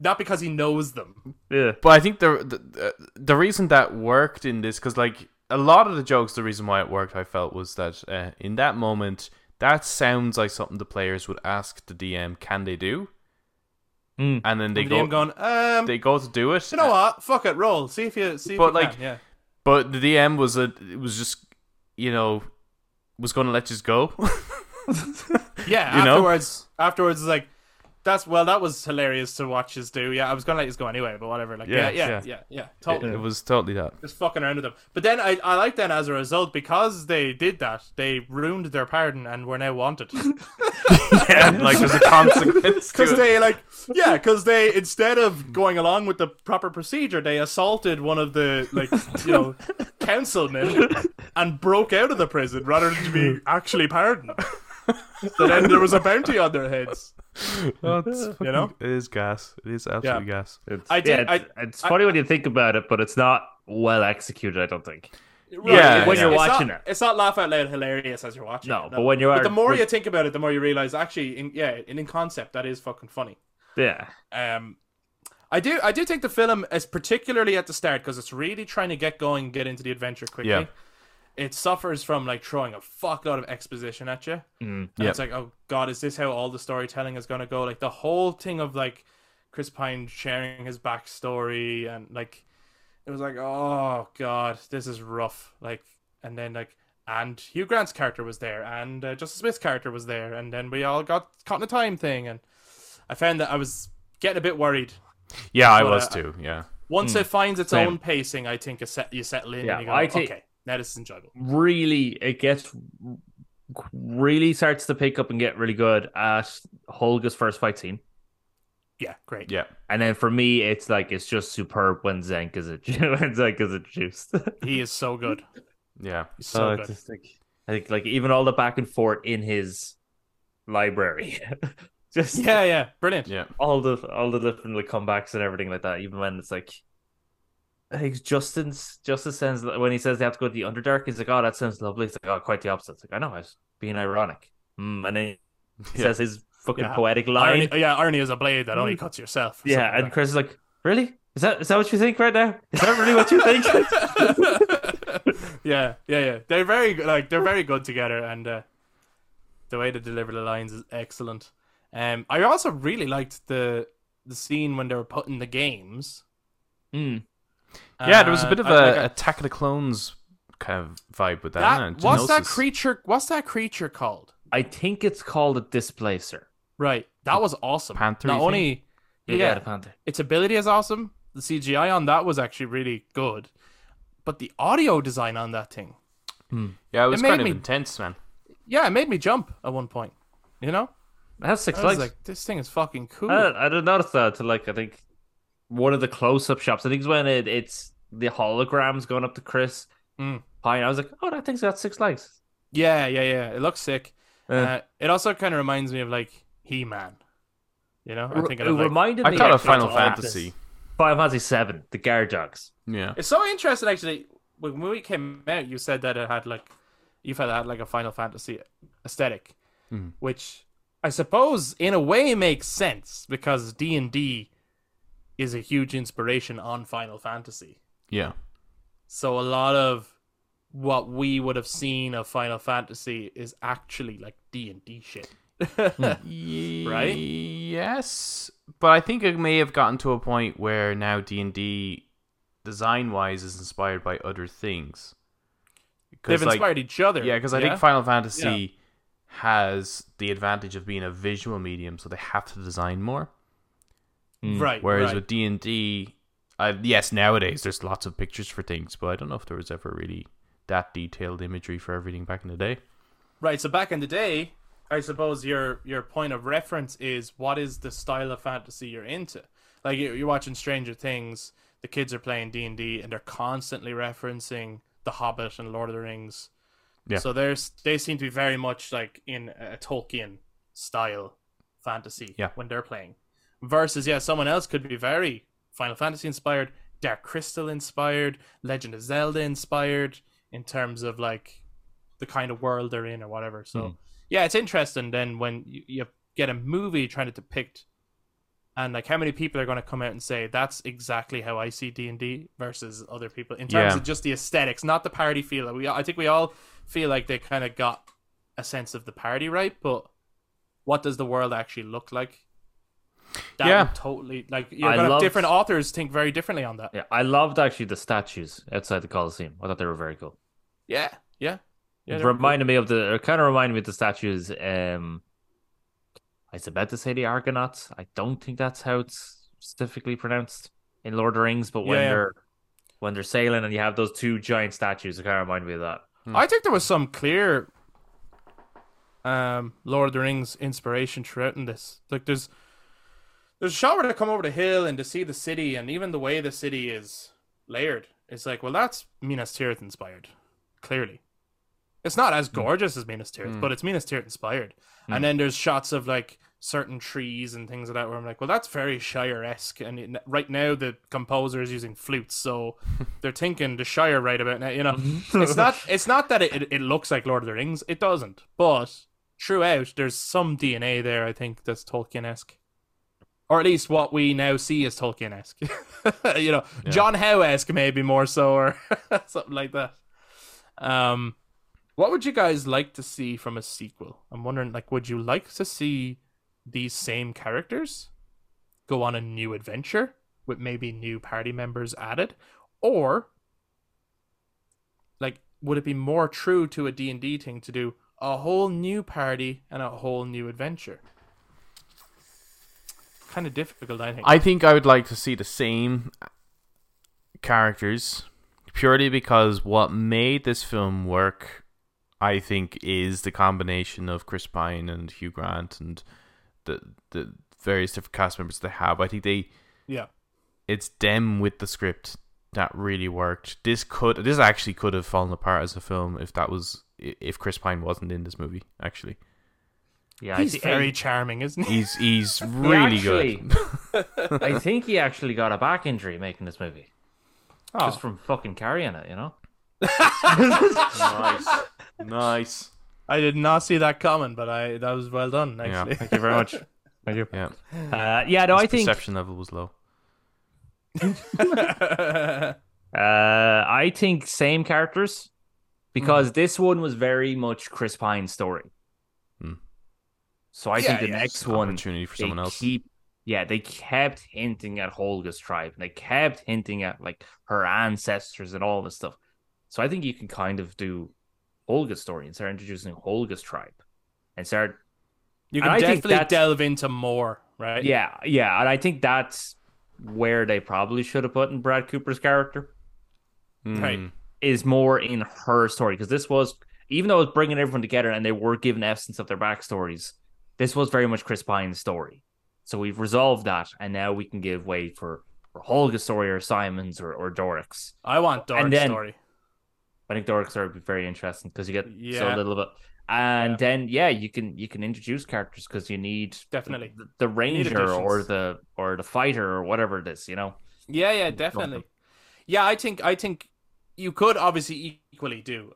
not because he knows them. yeah. But I think the the, the reason that worked in this because like a lot of the jokes, the reason why it worked, I felt was that uh, in that moment, that sounds like something the players would ask the DM, "Can they do?" Mm. And then they And go, him going, um, they go to do it. you know what? Fuck it, roll. See if you see. If But, you like, can. yeah, But the DM was a it was just you know was going to let you go. yeah. you know? afterwards, afterwards, it's like that's well, that was hilarious to watch us do. Yeah, I was gonna let you go anyway, but whatever. Like, yeah, Yeah, yeah, yeah. yeah, yeah, It, totally. it was totally that. Just fucking around with them. But then I, I like then as a result because they did that, they ruined their pardon and were now wanted. yeah, like there's a consequence. Because they like, yeah, because they instead of going along with the proper procedure, they assaulted one of the like, you know, councilmen and broke out of the prison rather than to be actually pardoned. so then there was a bounty on their heads. It's fucking- You know? it is gas. It is absolutely gas. It's, I did- yeah, it's, I- it's funny when you think about it, but it's not well executed. I don't think. Right, Yeah, when you're it's watching not, it. it's not laugh out loud hilarious as you're watching No, it. but when you are- the more when- you think about it, the more you realize actually, in, yeah, in, in concept, that is fucking funny. Yeah. Um, I do, I do think the film is particularly at the start because it's really trying to get going, and get into the adventure quickly. Yeah. It suffers from like throwing a fuckload of exposition at you. Mm. And Yep. it's like, oh god, is this how all the storytelling is gonna go? Like the whole thing of like Chris Pine sharing his backstory and like it was like, oh god, this is rough. Like, and then like, and Hugh Grant's character was there, and uh, Justice Smith's character was there, and then we all got caught in a time thing, and I found that I was getting a bit worried. Yeah, I was uh, too. Yeah. Once it finds its Same. own pacing, I think it's set, you settle in Yeah, and you go, I think- okay, now this is enjoyable. Really, it gets really starts to pick up and get really good at Holga's first fight scene. Yeah, great. Yeah. And then for me, it's like it's just superb when Xenk is a when Xenk is introduced. He is so good. Yeah. He's so Uh, good. just like, I think like even all the back and forth in his library, just Yeah, yeah, brilliant. Yeah. all the all the different like comebacks and everything like that. Even when it's like, I think Justin's Justice sounds when he says they have to go to the Underdark. He's like, "Oh, that sounds lovely." It's like, "Oh, quite the opposite." It's like, "I know, I was being ironic." Mm, and then he Yeah. says his fucking Yeah. poetic line. Irony, yeah, irony is a blade that only cuts yourself. yeah, and like Chris is like, "Really? Is that is that what you think right now? Is that really what you think?" yeah, yeah, yeah. They're very good- like they're very good together, and uh, the way they deliver the lines is excellent. Um, I also really liked the the scene when they were putting the games. Mm. Yeah, there was a Uh, bit of I- a like, I- Attack of the Clones kind of vibe with that. that- isn't it? what's that creature? What's that creature called? I think it's called a displacer. Right, that was awesome. Panther-y Not only yeah, the panther. its ability is awesome. The CGI on that was actually really good, but the audio design on that thing, Yeah, it was made kind of me- intense, man. yeah, it made me jump at one point. You know, It has six I was legs. like, this thing is fucking cool. I, I didn't notice that to like I think one of the close-up shots. I think it's when it, it's the holograms going up to Chris Mm. Pine. I was like, oh, that thing's got six legs. Yeah, yeah, yeah. It looks sick. Uh, Uh, it also kind of reminds me of like He Man. You know, I think it thinking of like. reminded I me thought of Final Fantasy. Final Fantasy Seven, the guard dogs. Yeah. It's so interesting actually. When the movie came out, you said that it had like, you felt it had like a Final Fantasy aesthetic, Mhm. which I suppose in a way makes sense because D and D is a huge inspiration on Final Fantasy. Yeah. So a lot of what we would have seen of Final Fantasy is actually like D and D shit. Hmm. Right? Yes, but I think it may have gotten to a point where now D and D, design wise, is inspired by other things. They've like, inspired each other. Yeah, because I yeah? think Final Fantasy has the advantage of being a visual medium, so they have to design more. Mm. right. Whereas right. with D and D, yes, nowadays there's lots of pictures for things, but I don't know if there was ever really that detailed imagery for everything back in the day. Right. So back in the day, I suppose your your point of reference is what is the style of fantasy you're into. Like you- you're watching Stranger Things, the kids are playing D and D, and they're constantly referencing The Hobbit and Lord of the Rings. Yeah. So there's they seem to be very much like in a Tolkien style fantasy. Yeah. When they're playing, versus yeah, someone else could be very Final Fantasy inspired, Dark Crystal inspired, Legend of Zelda inspired in terms of like the kind of world they're in or whatever. So Hmm. yeah, it's interesting then when you, you get a movie trying to depict and like how many people are going to come out and say that's exactly how I see D and D versus other people in terms Yeah. of just the aesthetics, not the parody feel. We I think we all feel like they kind of got a sense of the parody right, but what does the world actually look like? That Yeah. totally like gonna have loved- different authors think very differently on that. Yeah, I loved actually the statues outside the Coliseum. I thought they were very cool. Yeah, yeah, yeah. it reminded me of the. It kind of reminded me of the statues. Um, I was about to say the Argonauts. I don't think that's how it's specifically pronounced in Lord of the Rings, but when Yeah, yeah. they're when they're sailing and you have those two giant statues, it kind of remind me of that. I think there was some clear um Lord of the Rings inspiration throughout in this. Like there's there's a shot where they come over the hill and to see the city and even the way the city is layered. It's like, well that's Minas Tirith inspired. Clearly. It's not as hmm. gorgeous as Minas Tirith, hmm. but it's Minas Tirith inspired. Hmm. And then there's shots of like certain trees and things like that where I'm like, well, that's very Shire esque. And it, right now the composer is using flutes, so they're thinking the Shire right about now. You know, mm-hmm. it's not it's not that it, it, it looks like Lord of the Rings. It doesn't. But throughout, there's some DNA there. I think that's Tolkien esque. Or at least what we now see as Tolkien esque. you know, John Howe esque maybe more so, or something like that. Um, what would you guys like to see from a sequel? I'm wondering, like, would you like to see these same characters go on a new adventure with maybe new party members added, or like, would it be more true to a D and D thing to do a whole new party and a whole new adventure? Kind of difficult, I think. I think I would like to see the same characters purely because what made this film work, I think, is the combination of Chris Pine and Hugh Grant and the the various different cast members they have. I think they yeah. it's them with the script that really worked. This could this actually could have fallen apart as a film if that was if Chris Pine wasn't in this movie. Actually, Yeah, He's I thi- very charming, isn't he? he's he's he really actually- good. I think he actually got a back injury making this movie Oh, just from fucking carrying it. You know. nice, nice. I did not see that coming, but I that was well done. Yeah. Actually, Thank you very much. Thank you. Yeah, Uh, yeah, no, I think perception level was low. Uh, I think same characters because this one was very much Chris Pine's story. Hmm. So I Yeah, think the yeah, next An one opportunity for someone else. keep yeah they kept hinting at Holga's tribe and they kept hinting at like her ancestors and all this stuff. So I think you can kind of do Holga's story and start introducing Holga's tribe and start you can definitely delve into more, right? yeah yeah and I think that's where they probably should have put in Brad Cooper's character. Right. Mm. is more in her story because this was even though it was bringing everyone together and they were giving essence of their backstories this was very much chris pine's story so we've resolved that and now we can give way for, for holga's story or simon's or, or doric's I want And then- story. i think doric's story would be very interesting because you get so Yeah. little of it and Yeah. then yeah you can you can introduce characters because you need Definitely. the, the ranger or the or the fighter or whatever it is you know Yeah, yeah, definitely. Yeah, I think I think you could obviously equally do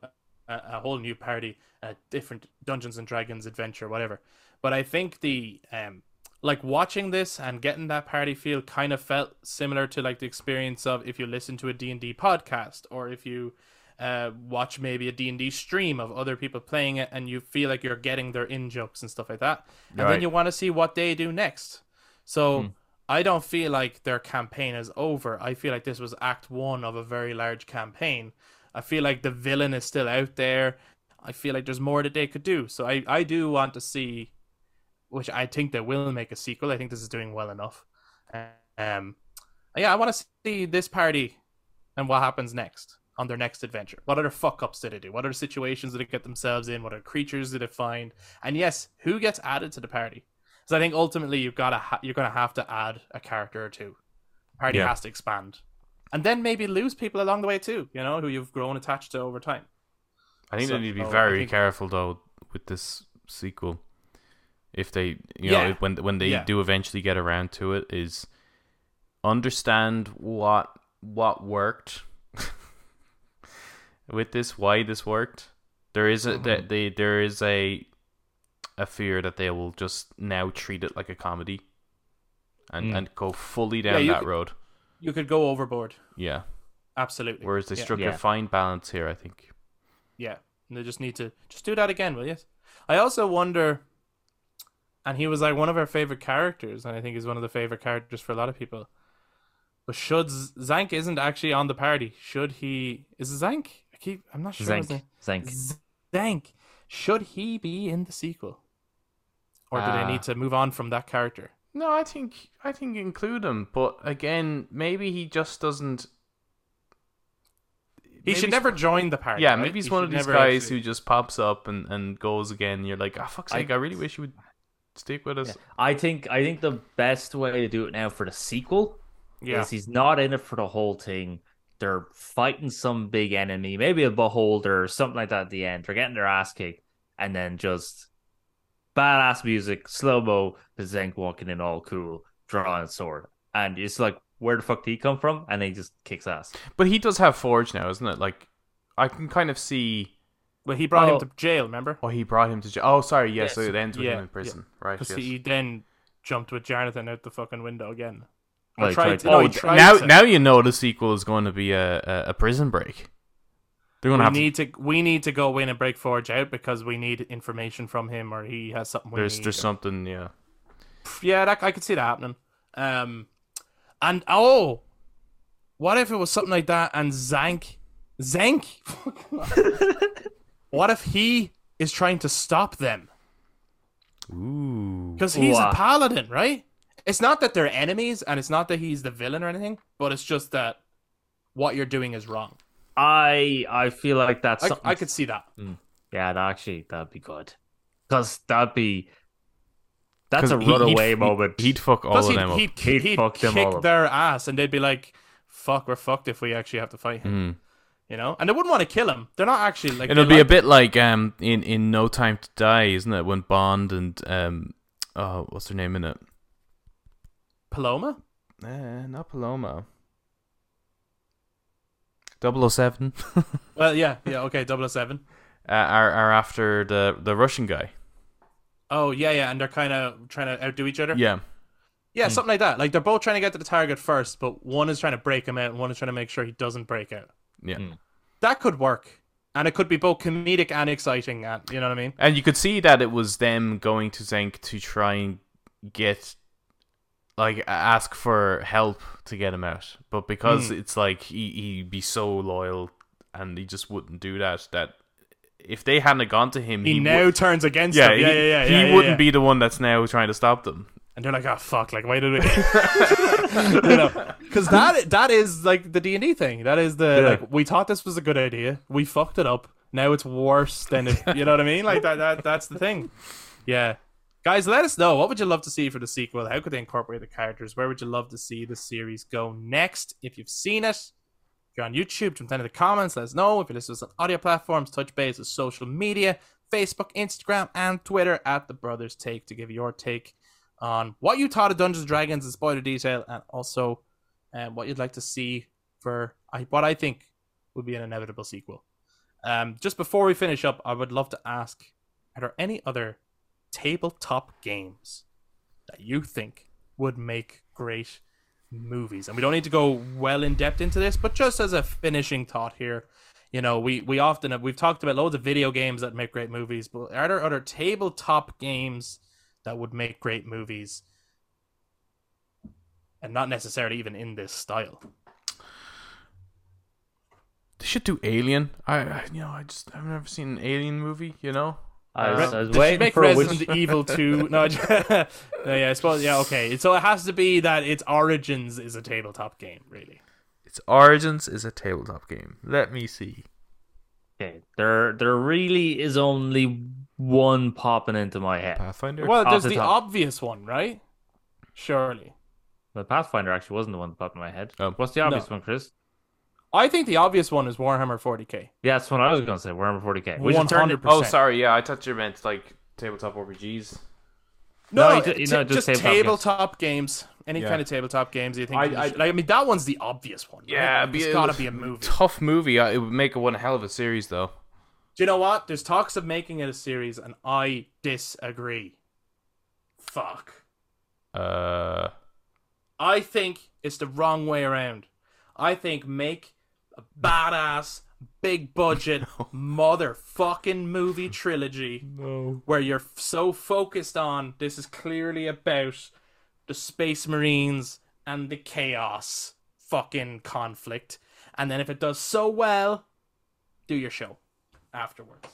a, a whole new party, a different Dungeons and Dragons adventure, whatever. But I think the um like watching this and getting that party feel kind of felt similar to like the experience of if you listen to a D&D podcast or if you uh, watch maybe a D&D stream of other people playing it and you feel like you're getting their in jokes and stuff like that. And then you want to see what they do next. So I don't feel like their campaign is over. I feel like this was act one of a very large campaign. I feel like the villain is still out there. I feel like there's more that they could do. So I, I do want to see, which I think they will make a sequel. I think this is doing well enough. Um, yeah, I want to see this party and what happens next on their next adventure. What other fuck ups did they do? What other situations did they get themselves in? What other creatures did they find? And yes, who gets added to the party? So I think ultimately you've got to ha- you're going to have to add a character or two. Party Yeah. has to expand, and then maybe lose people along the way too. You know who you've grown attached to over time. I think So- they need to be very think- careful though with this sequel. If they, you know, Yeah. if- when when they Yeah. do eventually get around to it, is understand what what worked with this, why this worked. There is a that they there is a a fear that they will just now treat it like a comedy, and Mm. and go fully down you that could- road. You could go overboard, Yeah. absolutely. Whereas they yeah. struck Yeah. a fine balance here, I think. Yeah, and they just need to just do that again, will you? I also wonder, and he was like one of our favorite characters, and I think he's one of the favorite characters for a lot of people. But should Z- Zank isn't actually on the party? Should he? Is it Zank? I keep. I'm not sure. his zank name. zank Zank. Should he be in the sequel, or do they Ah. need to move on from that character? No, I think I think include him, but again, maybe he just doesn't. He maybe should never join the party. Yeah, right? maybe he's He one of these guys actually- who just pops up and, and goes again. You're like, oh fuck's I- sake! I, really wish you would stick with us. Yeah. I think I think the best way to do it now for the sequel Yeah. is he's not in it for the whole thing. They're fighting some big enemy, maybe a beholder or something like that at the end. They're getting their ass kicked, and then just badass music, slow mo, the Xenk walking in all cool, drawing a sword. And it's like, where the fuck did he come from? And he just kicks ass. But he does have Forge now, isn't it? Like, I can kind of see. Well, he brought Oh. him to jail, remember? Oh, he brought him to jail. Oh, sorry. Yes, so it ends with Yeah, him in prison, right? Because Yes. he then jumped with Jonathan out the fucking window again. Or Well, tried tried to- to- no, oh, he th- tried now to. now you know the sequel is going to be a a, a prison break. They're going we have need to we need to go in and break Forge out because we need information from him or he has something we There's need. there's or- something, yeah. Yeah, that I could see that happening. Um, and oh, what if it was something like that? And Zank, Zank, what if he is trying to stop them Ooh. because he's Wow. a paladin, right? It's not that they're enemies, and it's not that he's the villain or anything, but it's just that what you're doing is wrong. I I feel like that's I, something. I could see that. Yeah, that actually that'd be good. Because that'd be that's a he- he'd- runaway he'd- moment. He'd fuck all Plus, of he'd, them up. he'd, He'd he'd, fuck them all kick up. their ass, and they'd be like, "Fuck, we're fucked if we actually have to fight him." Mm. You know, and they wouldn't want to kill him. They're not actually like. It'll they be a bit like um in in No Time to Die, isn't it? When Bond and um oh what's her name in it? Paloma. Uh, not Paloma. 007 uh, Well, yeah, yeah, okay, 007. are are after the the Russian guy. Oh, yeah, yeah, and they're kind of trying to outdo each other. Yeah. Yeah, something like that. Like they're both trying to get to the target first, but one is trying to break him out, and one is trying to make sure he doesn't break out. Yeah. Hmm. That could work, and it could be both comedic and exciting. And you know what I mean? And you could see that it was them going to Xenk to try and get like ask for help to get him out. But because Hmm. it's like he he'd be so loyal and he just wouldn't do that that if they hadn't gone to him He, he now would, turns against yeah, them. Yeah, he, yeah, yeah. he yeah, yeah, wouldn't yeah. be the one that's now trying to stop them. And they're like, "Oh fuck! Like, why did we?" you know, because that that is like the D and D thing. That is the Yeah. like we thought this was a good idea. We fucked it up. Now it's worse than if you know what I mean. Like that. That that's the thing. Yeah, guys, let us know what would you love to see for the sequel. How could they incorporate the characters? Where would you love to see the series go next? If you've seen it, if you're on YouTube, jump down in the comments. Let us know. If you listen to us on audio platforms, touch base with social media, Facebook, Instagram, and Twitter at the Brothers Take to give your take on what you thought of Dungeons and Dragons in spoiler detail, and also um, what you'd like to see for what I think would be an inevitable sequel. Um, just before we finish up, I would love to ask: Are there any other tabletop games that you think would make great movies? And we don't need to go well in depth into this, but just as a finishing thought here, you know, we we often have, we've talked about loads of video games that make great movies, but are there other tabletop games that would make great movies? And not necessarily even in this style. They should do Alien. I, I you know I just I've never seen an Alien movie. You know. I was, Uh, I was They should waiting make for a Resident which Evil 2. No, no, yeah, I suppose. Yeah, okay. So it has to be that its origins is a tabletop game, really. Its Origins is a tabletop game. Let me see. Okay, there there really is only one popping into my head. Pathfinder. Well, there's the the obvious one, right? Surely. The Pathfinder actually wasn't the one that popped in my head. Oh. What's the obvious one, Chris? I think the obvious one is Warhammer 40k. Yeah, that's what I was going to say. Warhammer 40k. Which is turned 100%. Oh, sorry. Yeah, I thought you meant like tabletop RPGs. No, No, no, you ju- you ta- know, just just tabletop tabletop games. Any Yeah. kind of tabletop games you think? I- you I- like, I mean, that one's the obvious one. right? Yeah, Like, it's got to be a movie. Tough movie. Uh, It would make a one hell of a series, though. Do you know what? There's talks of making it a series, and I disagree. Fuck. Uh, I think it's the wrong way around. I think make a badass, big budget, motherfucking movie trilogy no. where you're f- so focused on this is clearly about the space marines and the chaos fucking conflict. And then if it does so well, do your show afterwards.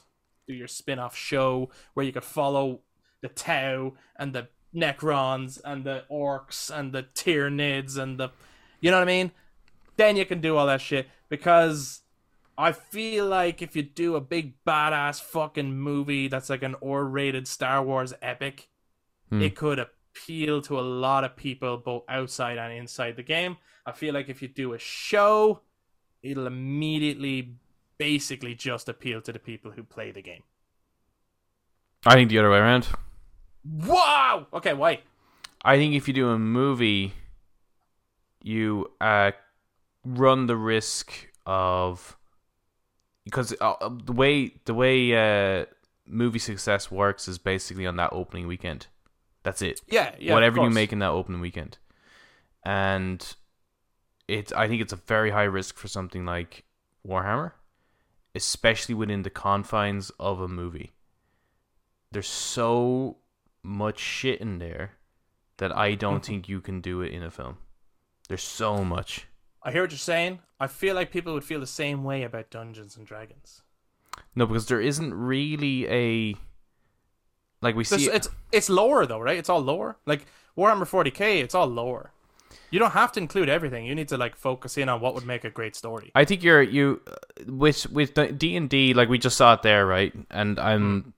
Do your spin off show where you could follow the Tau and the Necrons and the Orcs and the Tyranids and the, you know what I mean? Then you can do all that shit because I feel like if you do a big badass fucking movie that's like an R-rated Star Wars epic, Hmm. it could appeal to a lot of people both outside and inside the game. I feel like if you do a show, it'll immediately basically just appeal to the people who play the game. I think the other way around. Wow. Okay, why? I think if you do a movie, you uh, run the risk of because uh, uh, the way the way uh, movie success works is basically on that opening weekend. That's it. Yeah, yeah. Whatever you make in that opening weekend, and it's I think it's a very high risk for something like Warhammer, especially within the confines of a movie. There's so much shit in there that I don't think you can do it in a film. There's so much. I hear what you're saying. I feel like people would feel the same way about Dungeons and Dragons. No, because there isn't really a like we There's- see. it's it's lower though, right? It's all lower. Like Warhammer 40k, it's all lower. You don't have to include everything. You need to like focus in on what would make a great story. I think you're you uh, with with D and D like we just saw it there, right? And. I'm, mm.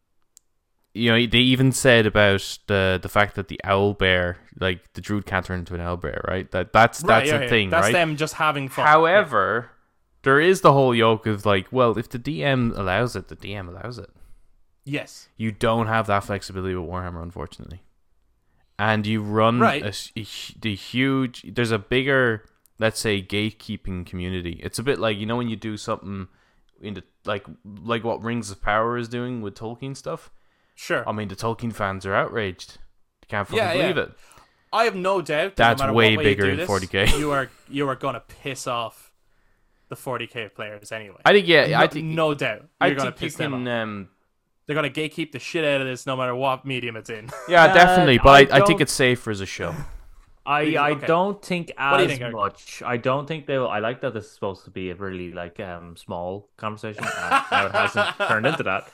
You know, they even said about the the fact that the owl bear, like the druid can't turn into an owl bear, right? That that's right, that's yeah, the yeah. thing, That's right? them just having fun. However, there is the whole yoke of like, well, if the DM allows it, the DM allows it. yes. You don't have that flexibility with Warhammer, unfortunately. And you run Right. a a the huge. There's a bigger, let's say, gatekeeping community. It's a bit like you know when you do something in the like like what Rings of Power is doing with Tolkien stuff. Sure. I mean, the Tolkien fans are outraged. They can't fucking Yeah, yeah. believe it. I have no doubt. That That's no matter way what way you bigger do in this, 40K. You are you are gonna piss off the 40k players anyway. I think yeah. no, I think no doubt. I You're gonna think you piss them can. off. Um, They're gonna gatekeep the shit out of this, no matter what medium it's in. yeah, Uh, definitely. But I I, I, think don't- it's safer as a show. I, Okay. I don't think do as think, much. I don't think they will. I like that this is supposed to be a really like um small conversation. Uh, now it hasn't turned into that.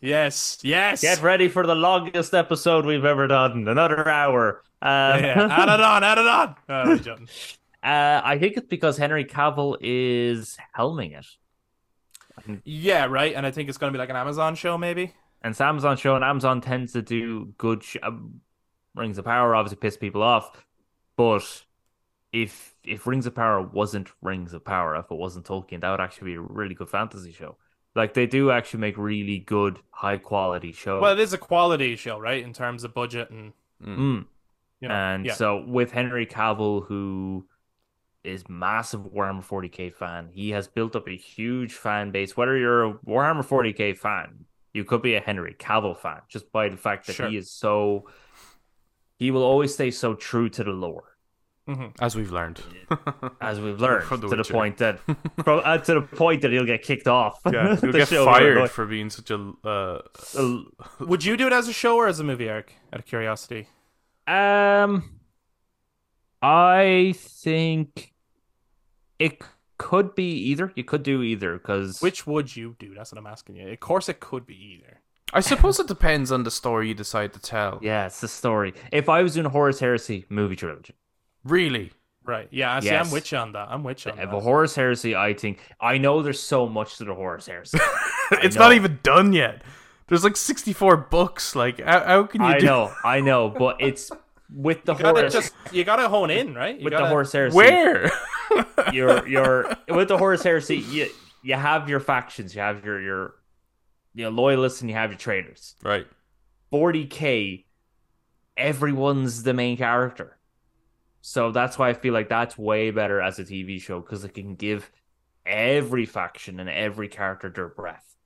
Yes, yes. Get ready for the longest episode we've ever done. Another hour. Um, yeah, add it on, add it on. Oh, uh, I think it's because Henry Cavill is helming it, yeah, right. And I think it's gonna be like an Amazon show, maybe. and it's Amazon show, and Amazon tends to do good. Sh- um, Rings of Power obviously piss people off, but if if Rings of Power wasn't Rings of Power, if it wasn't Tolkien, that would actually be a really good fantasy show. Like they do actually make really good, high quality shows. Well, it is a quality show, right, in terms of budget and Mm. you know. and yeah. so with Henry Cavill, who is massive Warhammer 40k fan, he has built up a huge fan base. Whether you're a Warhammer 40k fan, you could be a Henry Cavill fan just by the fact that Sure. he is so. He will always stay so true to the lore, Mhm. As we've learned. as we've learned, From The to the point that, from, uh, to the point that he'll get kicked off. Yeah, The you'll get show fired for being such a. Uh, Would you do it as a show or as a movie, Eric? Out of curiosity. Um, I think it could be either. You could do either because Which would you do? That's what I'm asking you. Of course, it could be either. I suppose it depends on the story you decide to tell. yeah, it's the story. If I was doing Horus Heresy movie trilogy, Really? Right. Yeah. I See, Yes. I'm with you on that. I'm with you on if that. a Horus Heresy, I think I know there's so much to the Horus Heresy. it's know. not even done yet. There's like 64 books. Like, how, how can you I do know, I know, but it's with the you gotta Horus just you gotta hone in, right? You with gotta, the Horus Heresy. Where? you're you're with the Horus Heresy. You you have your factions. You have your your your loyalists and you have your traitors. right. 40k everyone's the main character so that's why i feel like that's way better as a tv show because it can give every faction and every character their breath.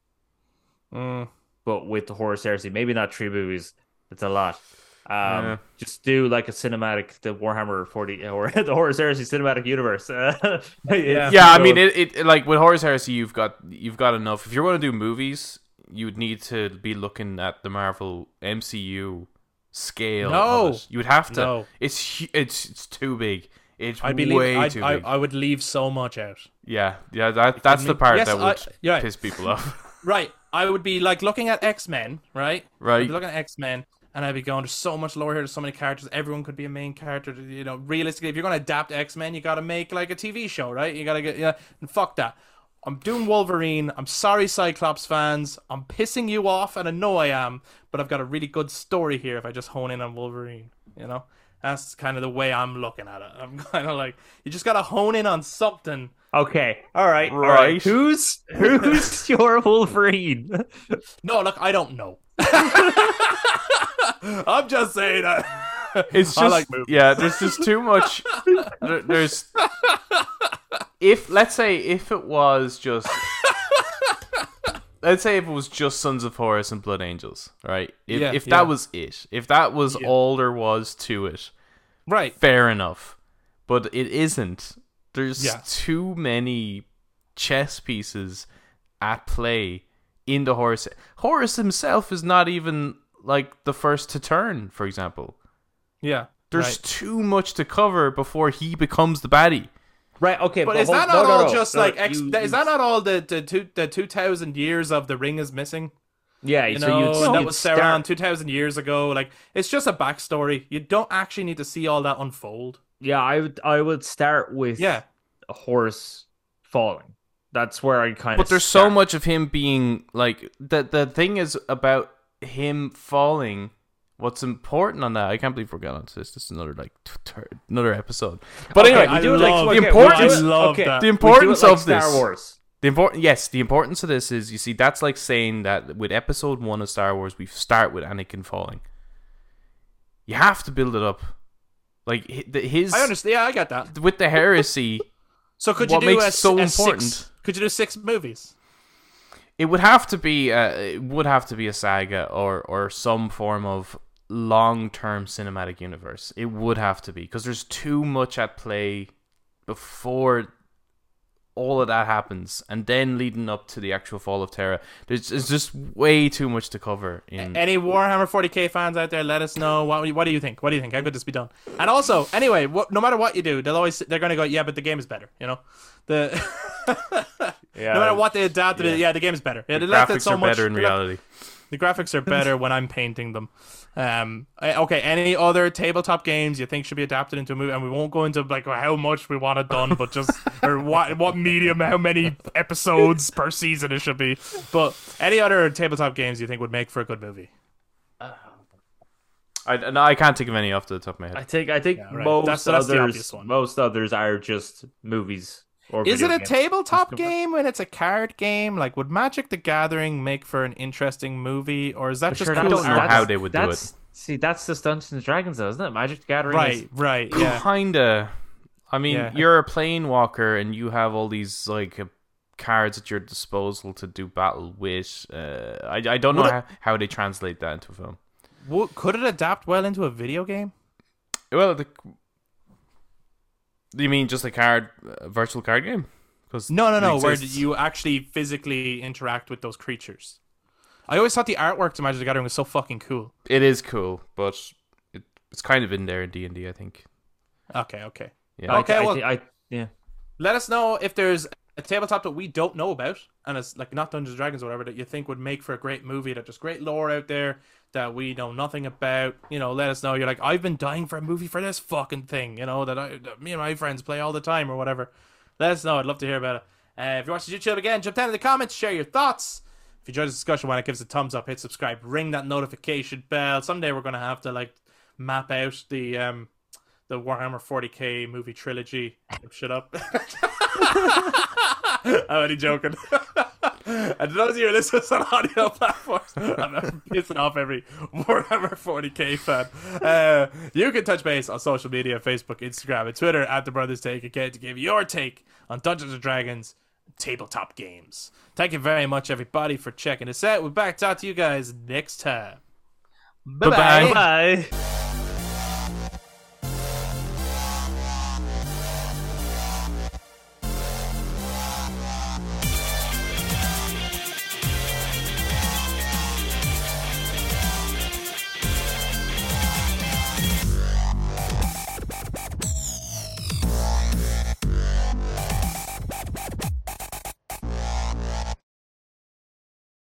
Mm, but with the horus heresy maybe not three movies it's a lot. Um Yeah. just do like a cinematic the warhammer 40 or the horus heresy cinematic universe. Yeah. Yeah, I mean, it, it like with Horus Heresy, you've got you've got enough. If you're going to do movies, you would need to be looking at the Marvel MCU scale. No. you would have to. No. It's it's it's too big. It's I'd be way leave, too I, big. I would leave so much out. yeah, yeah. That that's the part Yes, that I- would yeah. piss people off. Right. I would be like looking at X Men, right? Right. looking at X Men, and I'd be going, "There's so much lore here. There's so many characters. Everyone could be a main character. You know, realistically, if you're going to adapt X Men, you got to make like a TV show, right? You got to get yeah. And fuck that. I'm doing Wolverine. I'm sorry, Cyclops fans. I'm pissing you off, and I know I am. But I've got a really good story here. If I just hone in on Wolverine, you know, that's kind of the way I'm looking at it. I'm kind of like, you just got to hone in on something. Okay, all right, all Right. right. Who's who's your Wolverine? No, look, I don't know. I'm just saying that. It's I just like yeah. There's just too much. there- there's if let's say if it was just let's say if it was just Sons of Horus and Blood Angels, right? If Yeah, if yeah. that was it, if that was Yeah. all there was to it, Right. fair enough. But it isn't. There's Yeah. too many chess pieces at play in the Horus. Horus himself is not even like the first to turn, for example. Yeah. There's right. too much to cover before he becomes the baddie. Right. Okay, But but, is that not no, no, all no. just No, like ex- you- is that not all the the two the two thousand years of the ring is missing? Yeah, You so know, you'd, and that you'd was start- around two thousand years ago. Like it's just a backstory. You don't actually need to see all that unfold. Yeah, I would I would start with Yeah. a Horus falling. That's where I kind of. But there's so much of him being like the the thing is about him falling. What's important on that? I can't believe we're getting onto this. This is another like t- t- another episode. But Okay, anyway, we do it love- like, the okay, importance- do love okay, that. the we do it importance like of Star this. Wars. The important, yes, the importance of this is you see that's like saying that with Episode One of Star Wars, we start with Anakin falling. You have to build it up, like his I understand. Yeah, I get that. with the heresy. So could you What do makes a, it so a important? Six, could you do six movies? It would have to be uh, it would have to be a saga or or some form of long term cinematic universe. It would have to be because there's too much at play before all of that happens, and then leading up to the actual fall of Terra. There's, there's just way too much to cover. In Any Warhammer 40k fans out there, let us know what what do you think? What do you think? How could this be done? And also, anyway, what, no matter what you do, they'll always they're gonna go, yeah, but the game is better. You know, the yeah, no matter what they adapted it, yeah, the game is better. Yeah, the they left it graphics so are much- better in they left- reality. The graphics are better when I'm painting them. Um, okay, any other tabletop games you think should be adapted into a movie? And we won't go into like how much we want it done, but just or what what medium, how many episodes per season it should be. But any other tabletop games you think would make for a good movie? I, no, I can't think of any off the top of my head. I think I think Yeah, right. most That's- that's the others obvious one. most others are just movies or Is it a games. tabletop game when it's a card game? Like, would Magic the Gathering make for an interesting movie, or is that But just sure, cool I that's- don't know art? how they would do it. See, that's just Dungeons and Dragons, though, isn't it? Magic the Gathering. Right, is- right, yeah. Kinda. I mean, Yeah. you're a plane walker and you have all these like uh, cards at your disposal to do battle with. Uh, I I don't know it- how, how they translate that into a film. Wo- Could it adapt well into a video game? Well, the, you mean just a card, a virtual card game? Because No, no, no. Where you actually physically interact with those creatures. I always thought the artwork to Magic the Gathering was so fucking cool. it is cool, but it, it's kind of in there in D and D. I think. Okay, okay. Yeah. Okay, I, well- thi- I, yeah. Let us know if there's a tabletop that we don't know about, and it's like not Dungeons and Dragons or whatever that you think would make for a great movie. That there's great lore out there that we know nothing about. You know, let us know. You're like, I've been dying for a movie for this fucking thing. You know that I, that me and my friends play all the time or whatever. Let us know. I'd love to hear about it. Uh, if you're watching YouTube again, jump down in the comments, share your thoughts. If you enjoyed this discussion, why not give us a thumbs up, hit subscribe, ring that notification bell. Someday we're gonna have to like map out the um the Warhammer 40k movie trilogy. Shut up. I'm only joking. and to those of you who listen to on audio platforms, I'm pissing off every Warhammer 40k fan. Uh, you can touch base on social media Facebook, Instagram, and Twitter at The Brothers Take again to give your take on Dungeons and Dragons tabletop games. Thank you very much, everybody, for checking us out. We're back to talk to you guys next time. Bye-bye. Bye.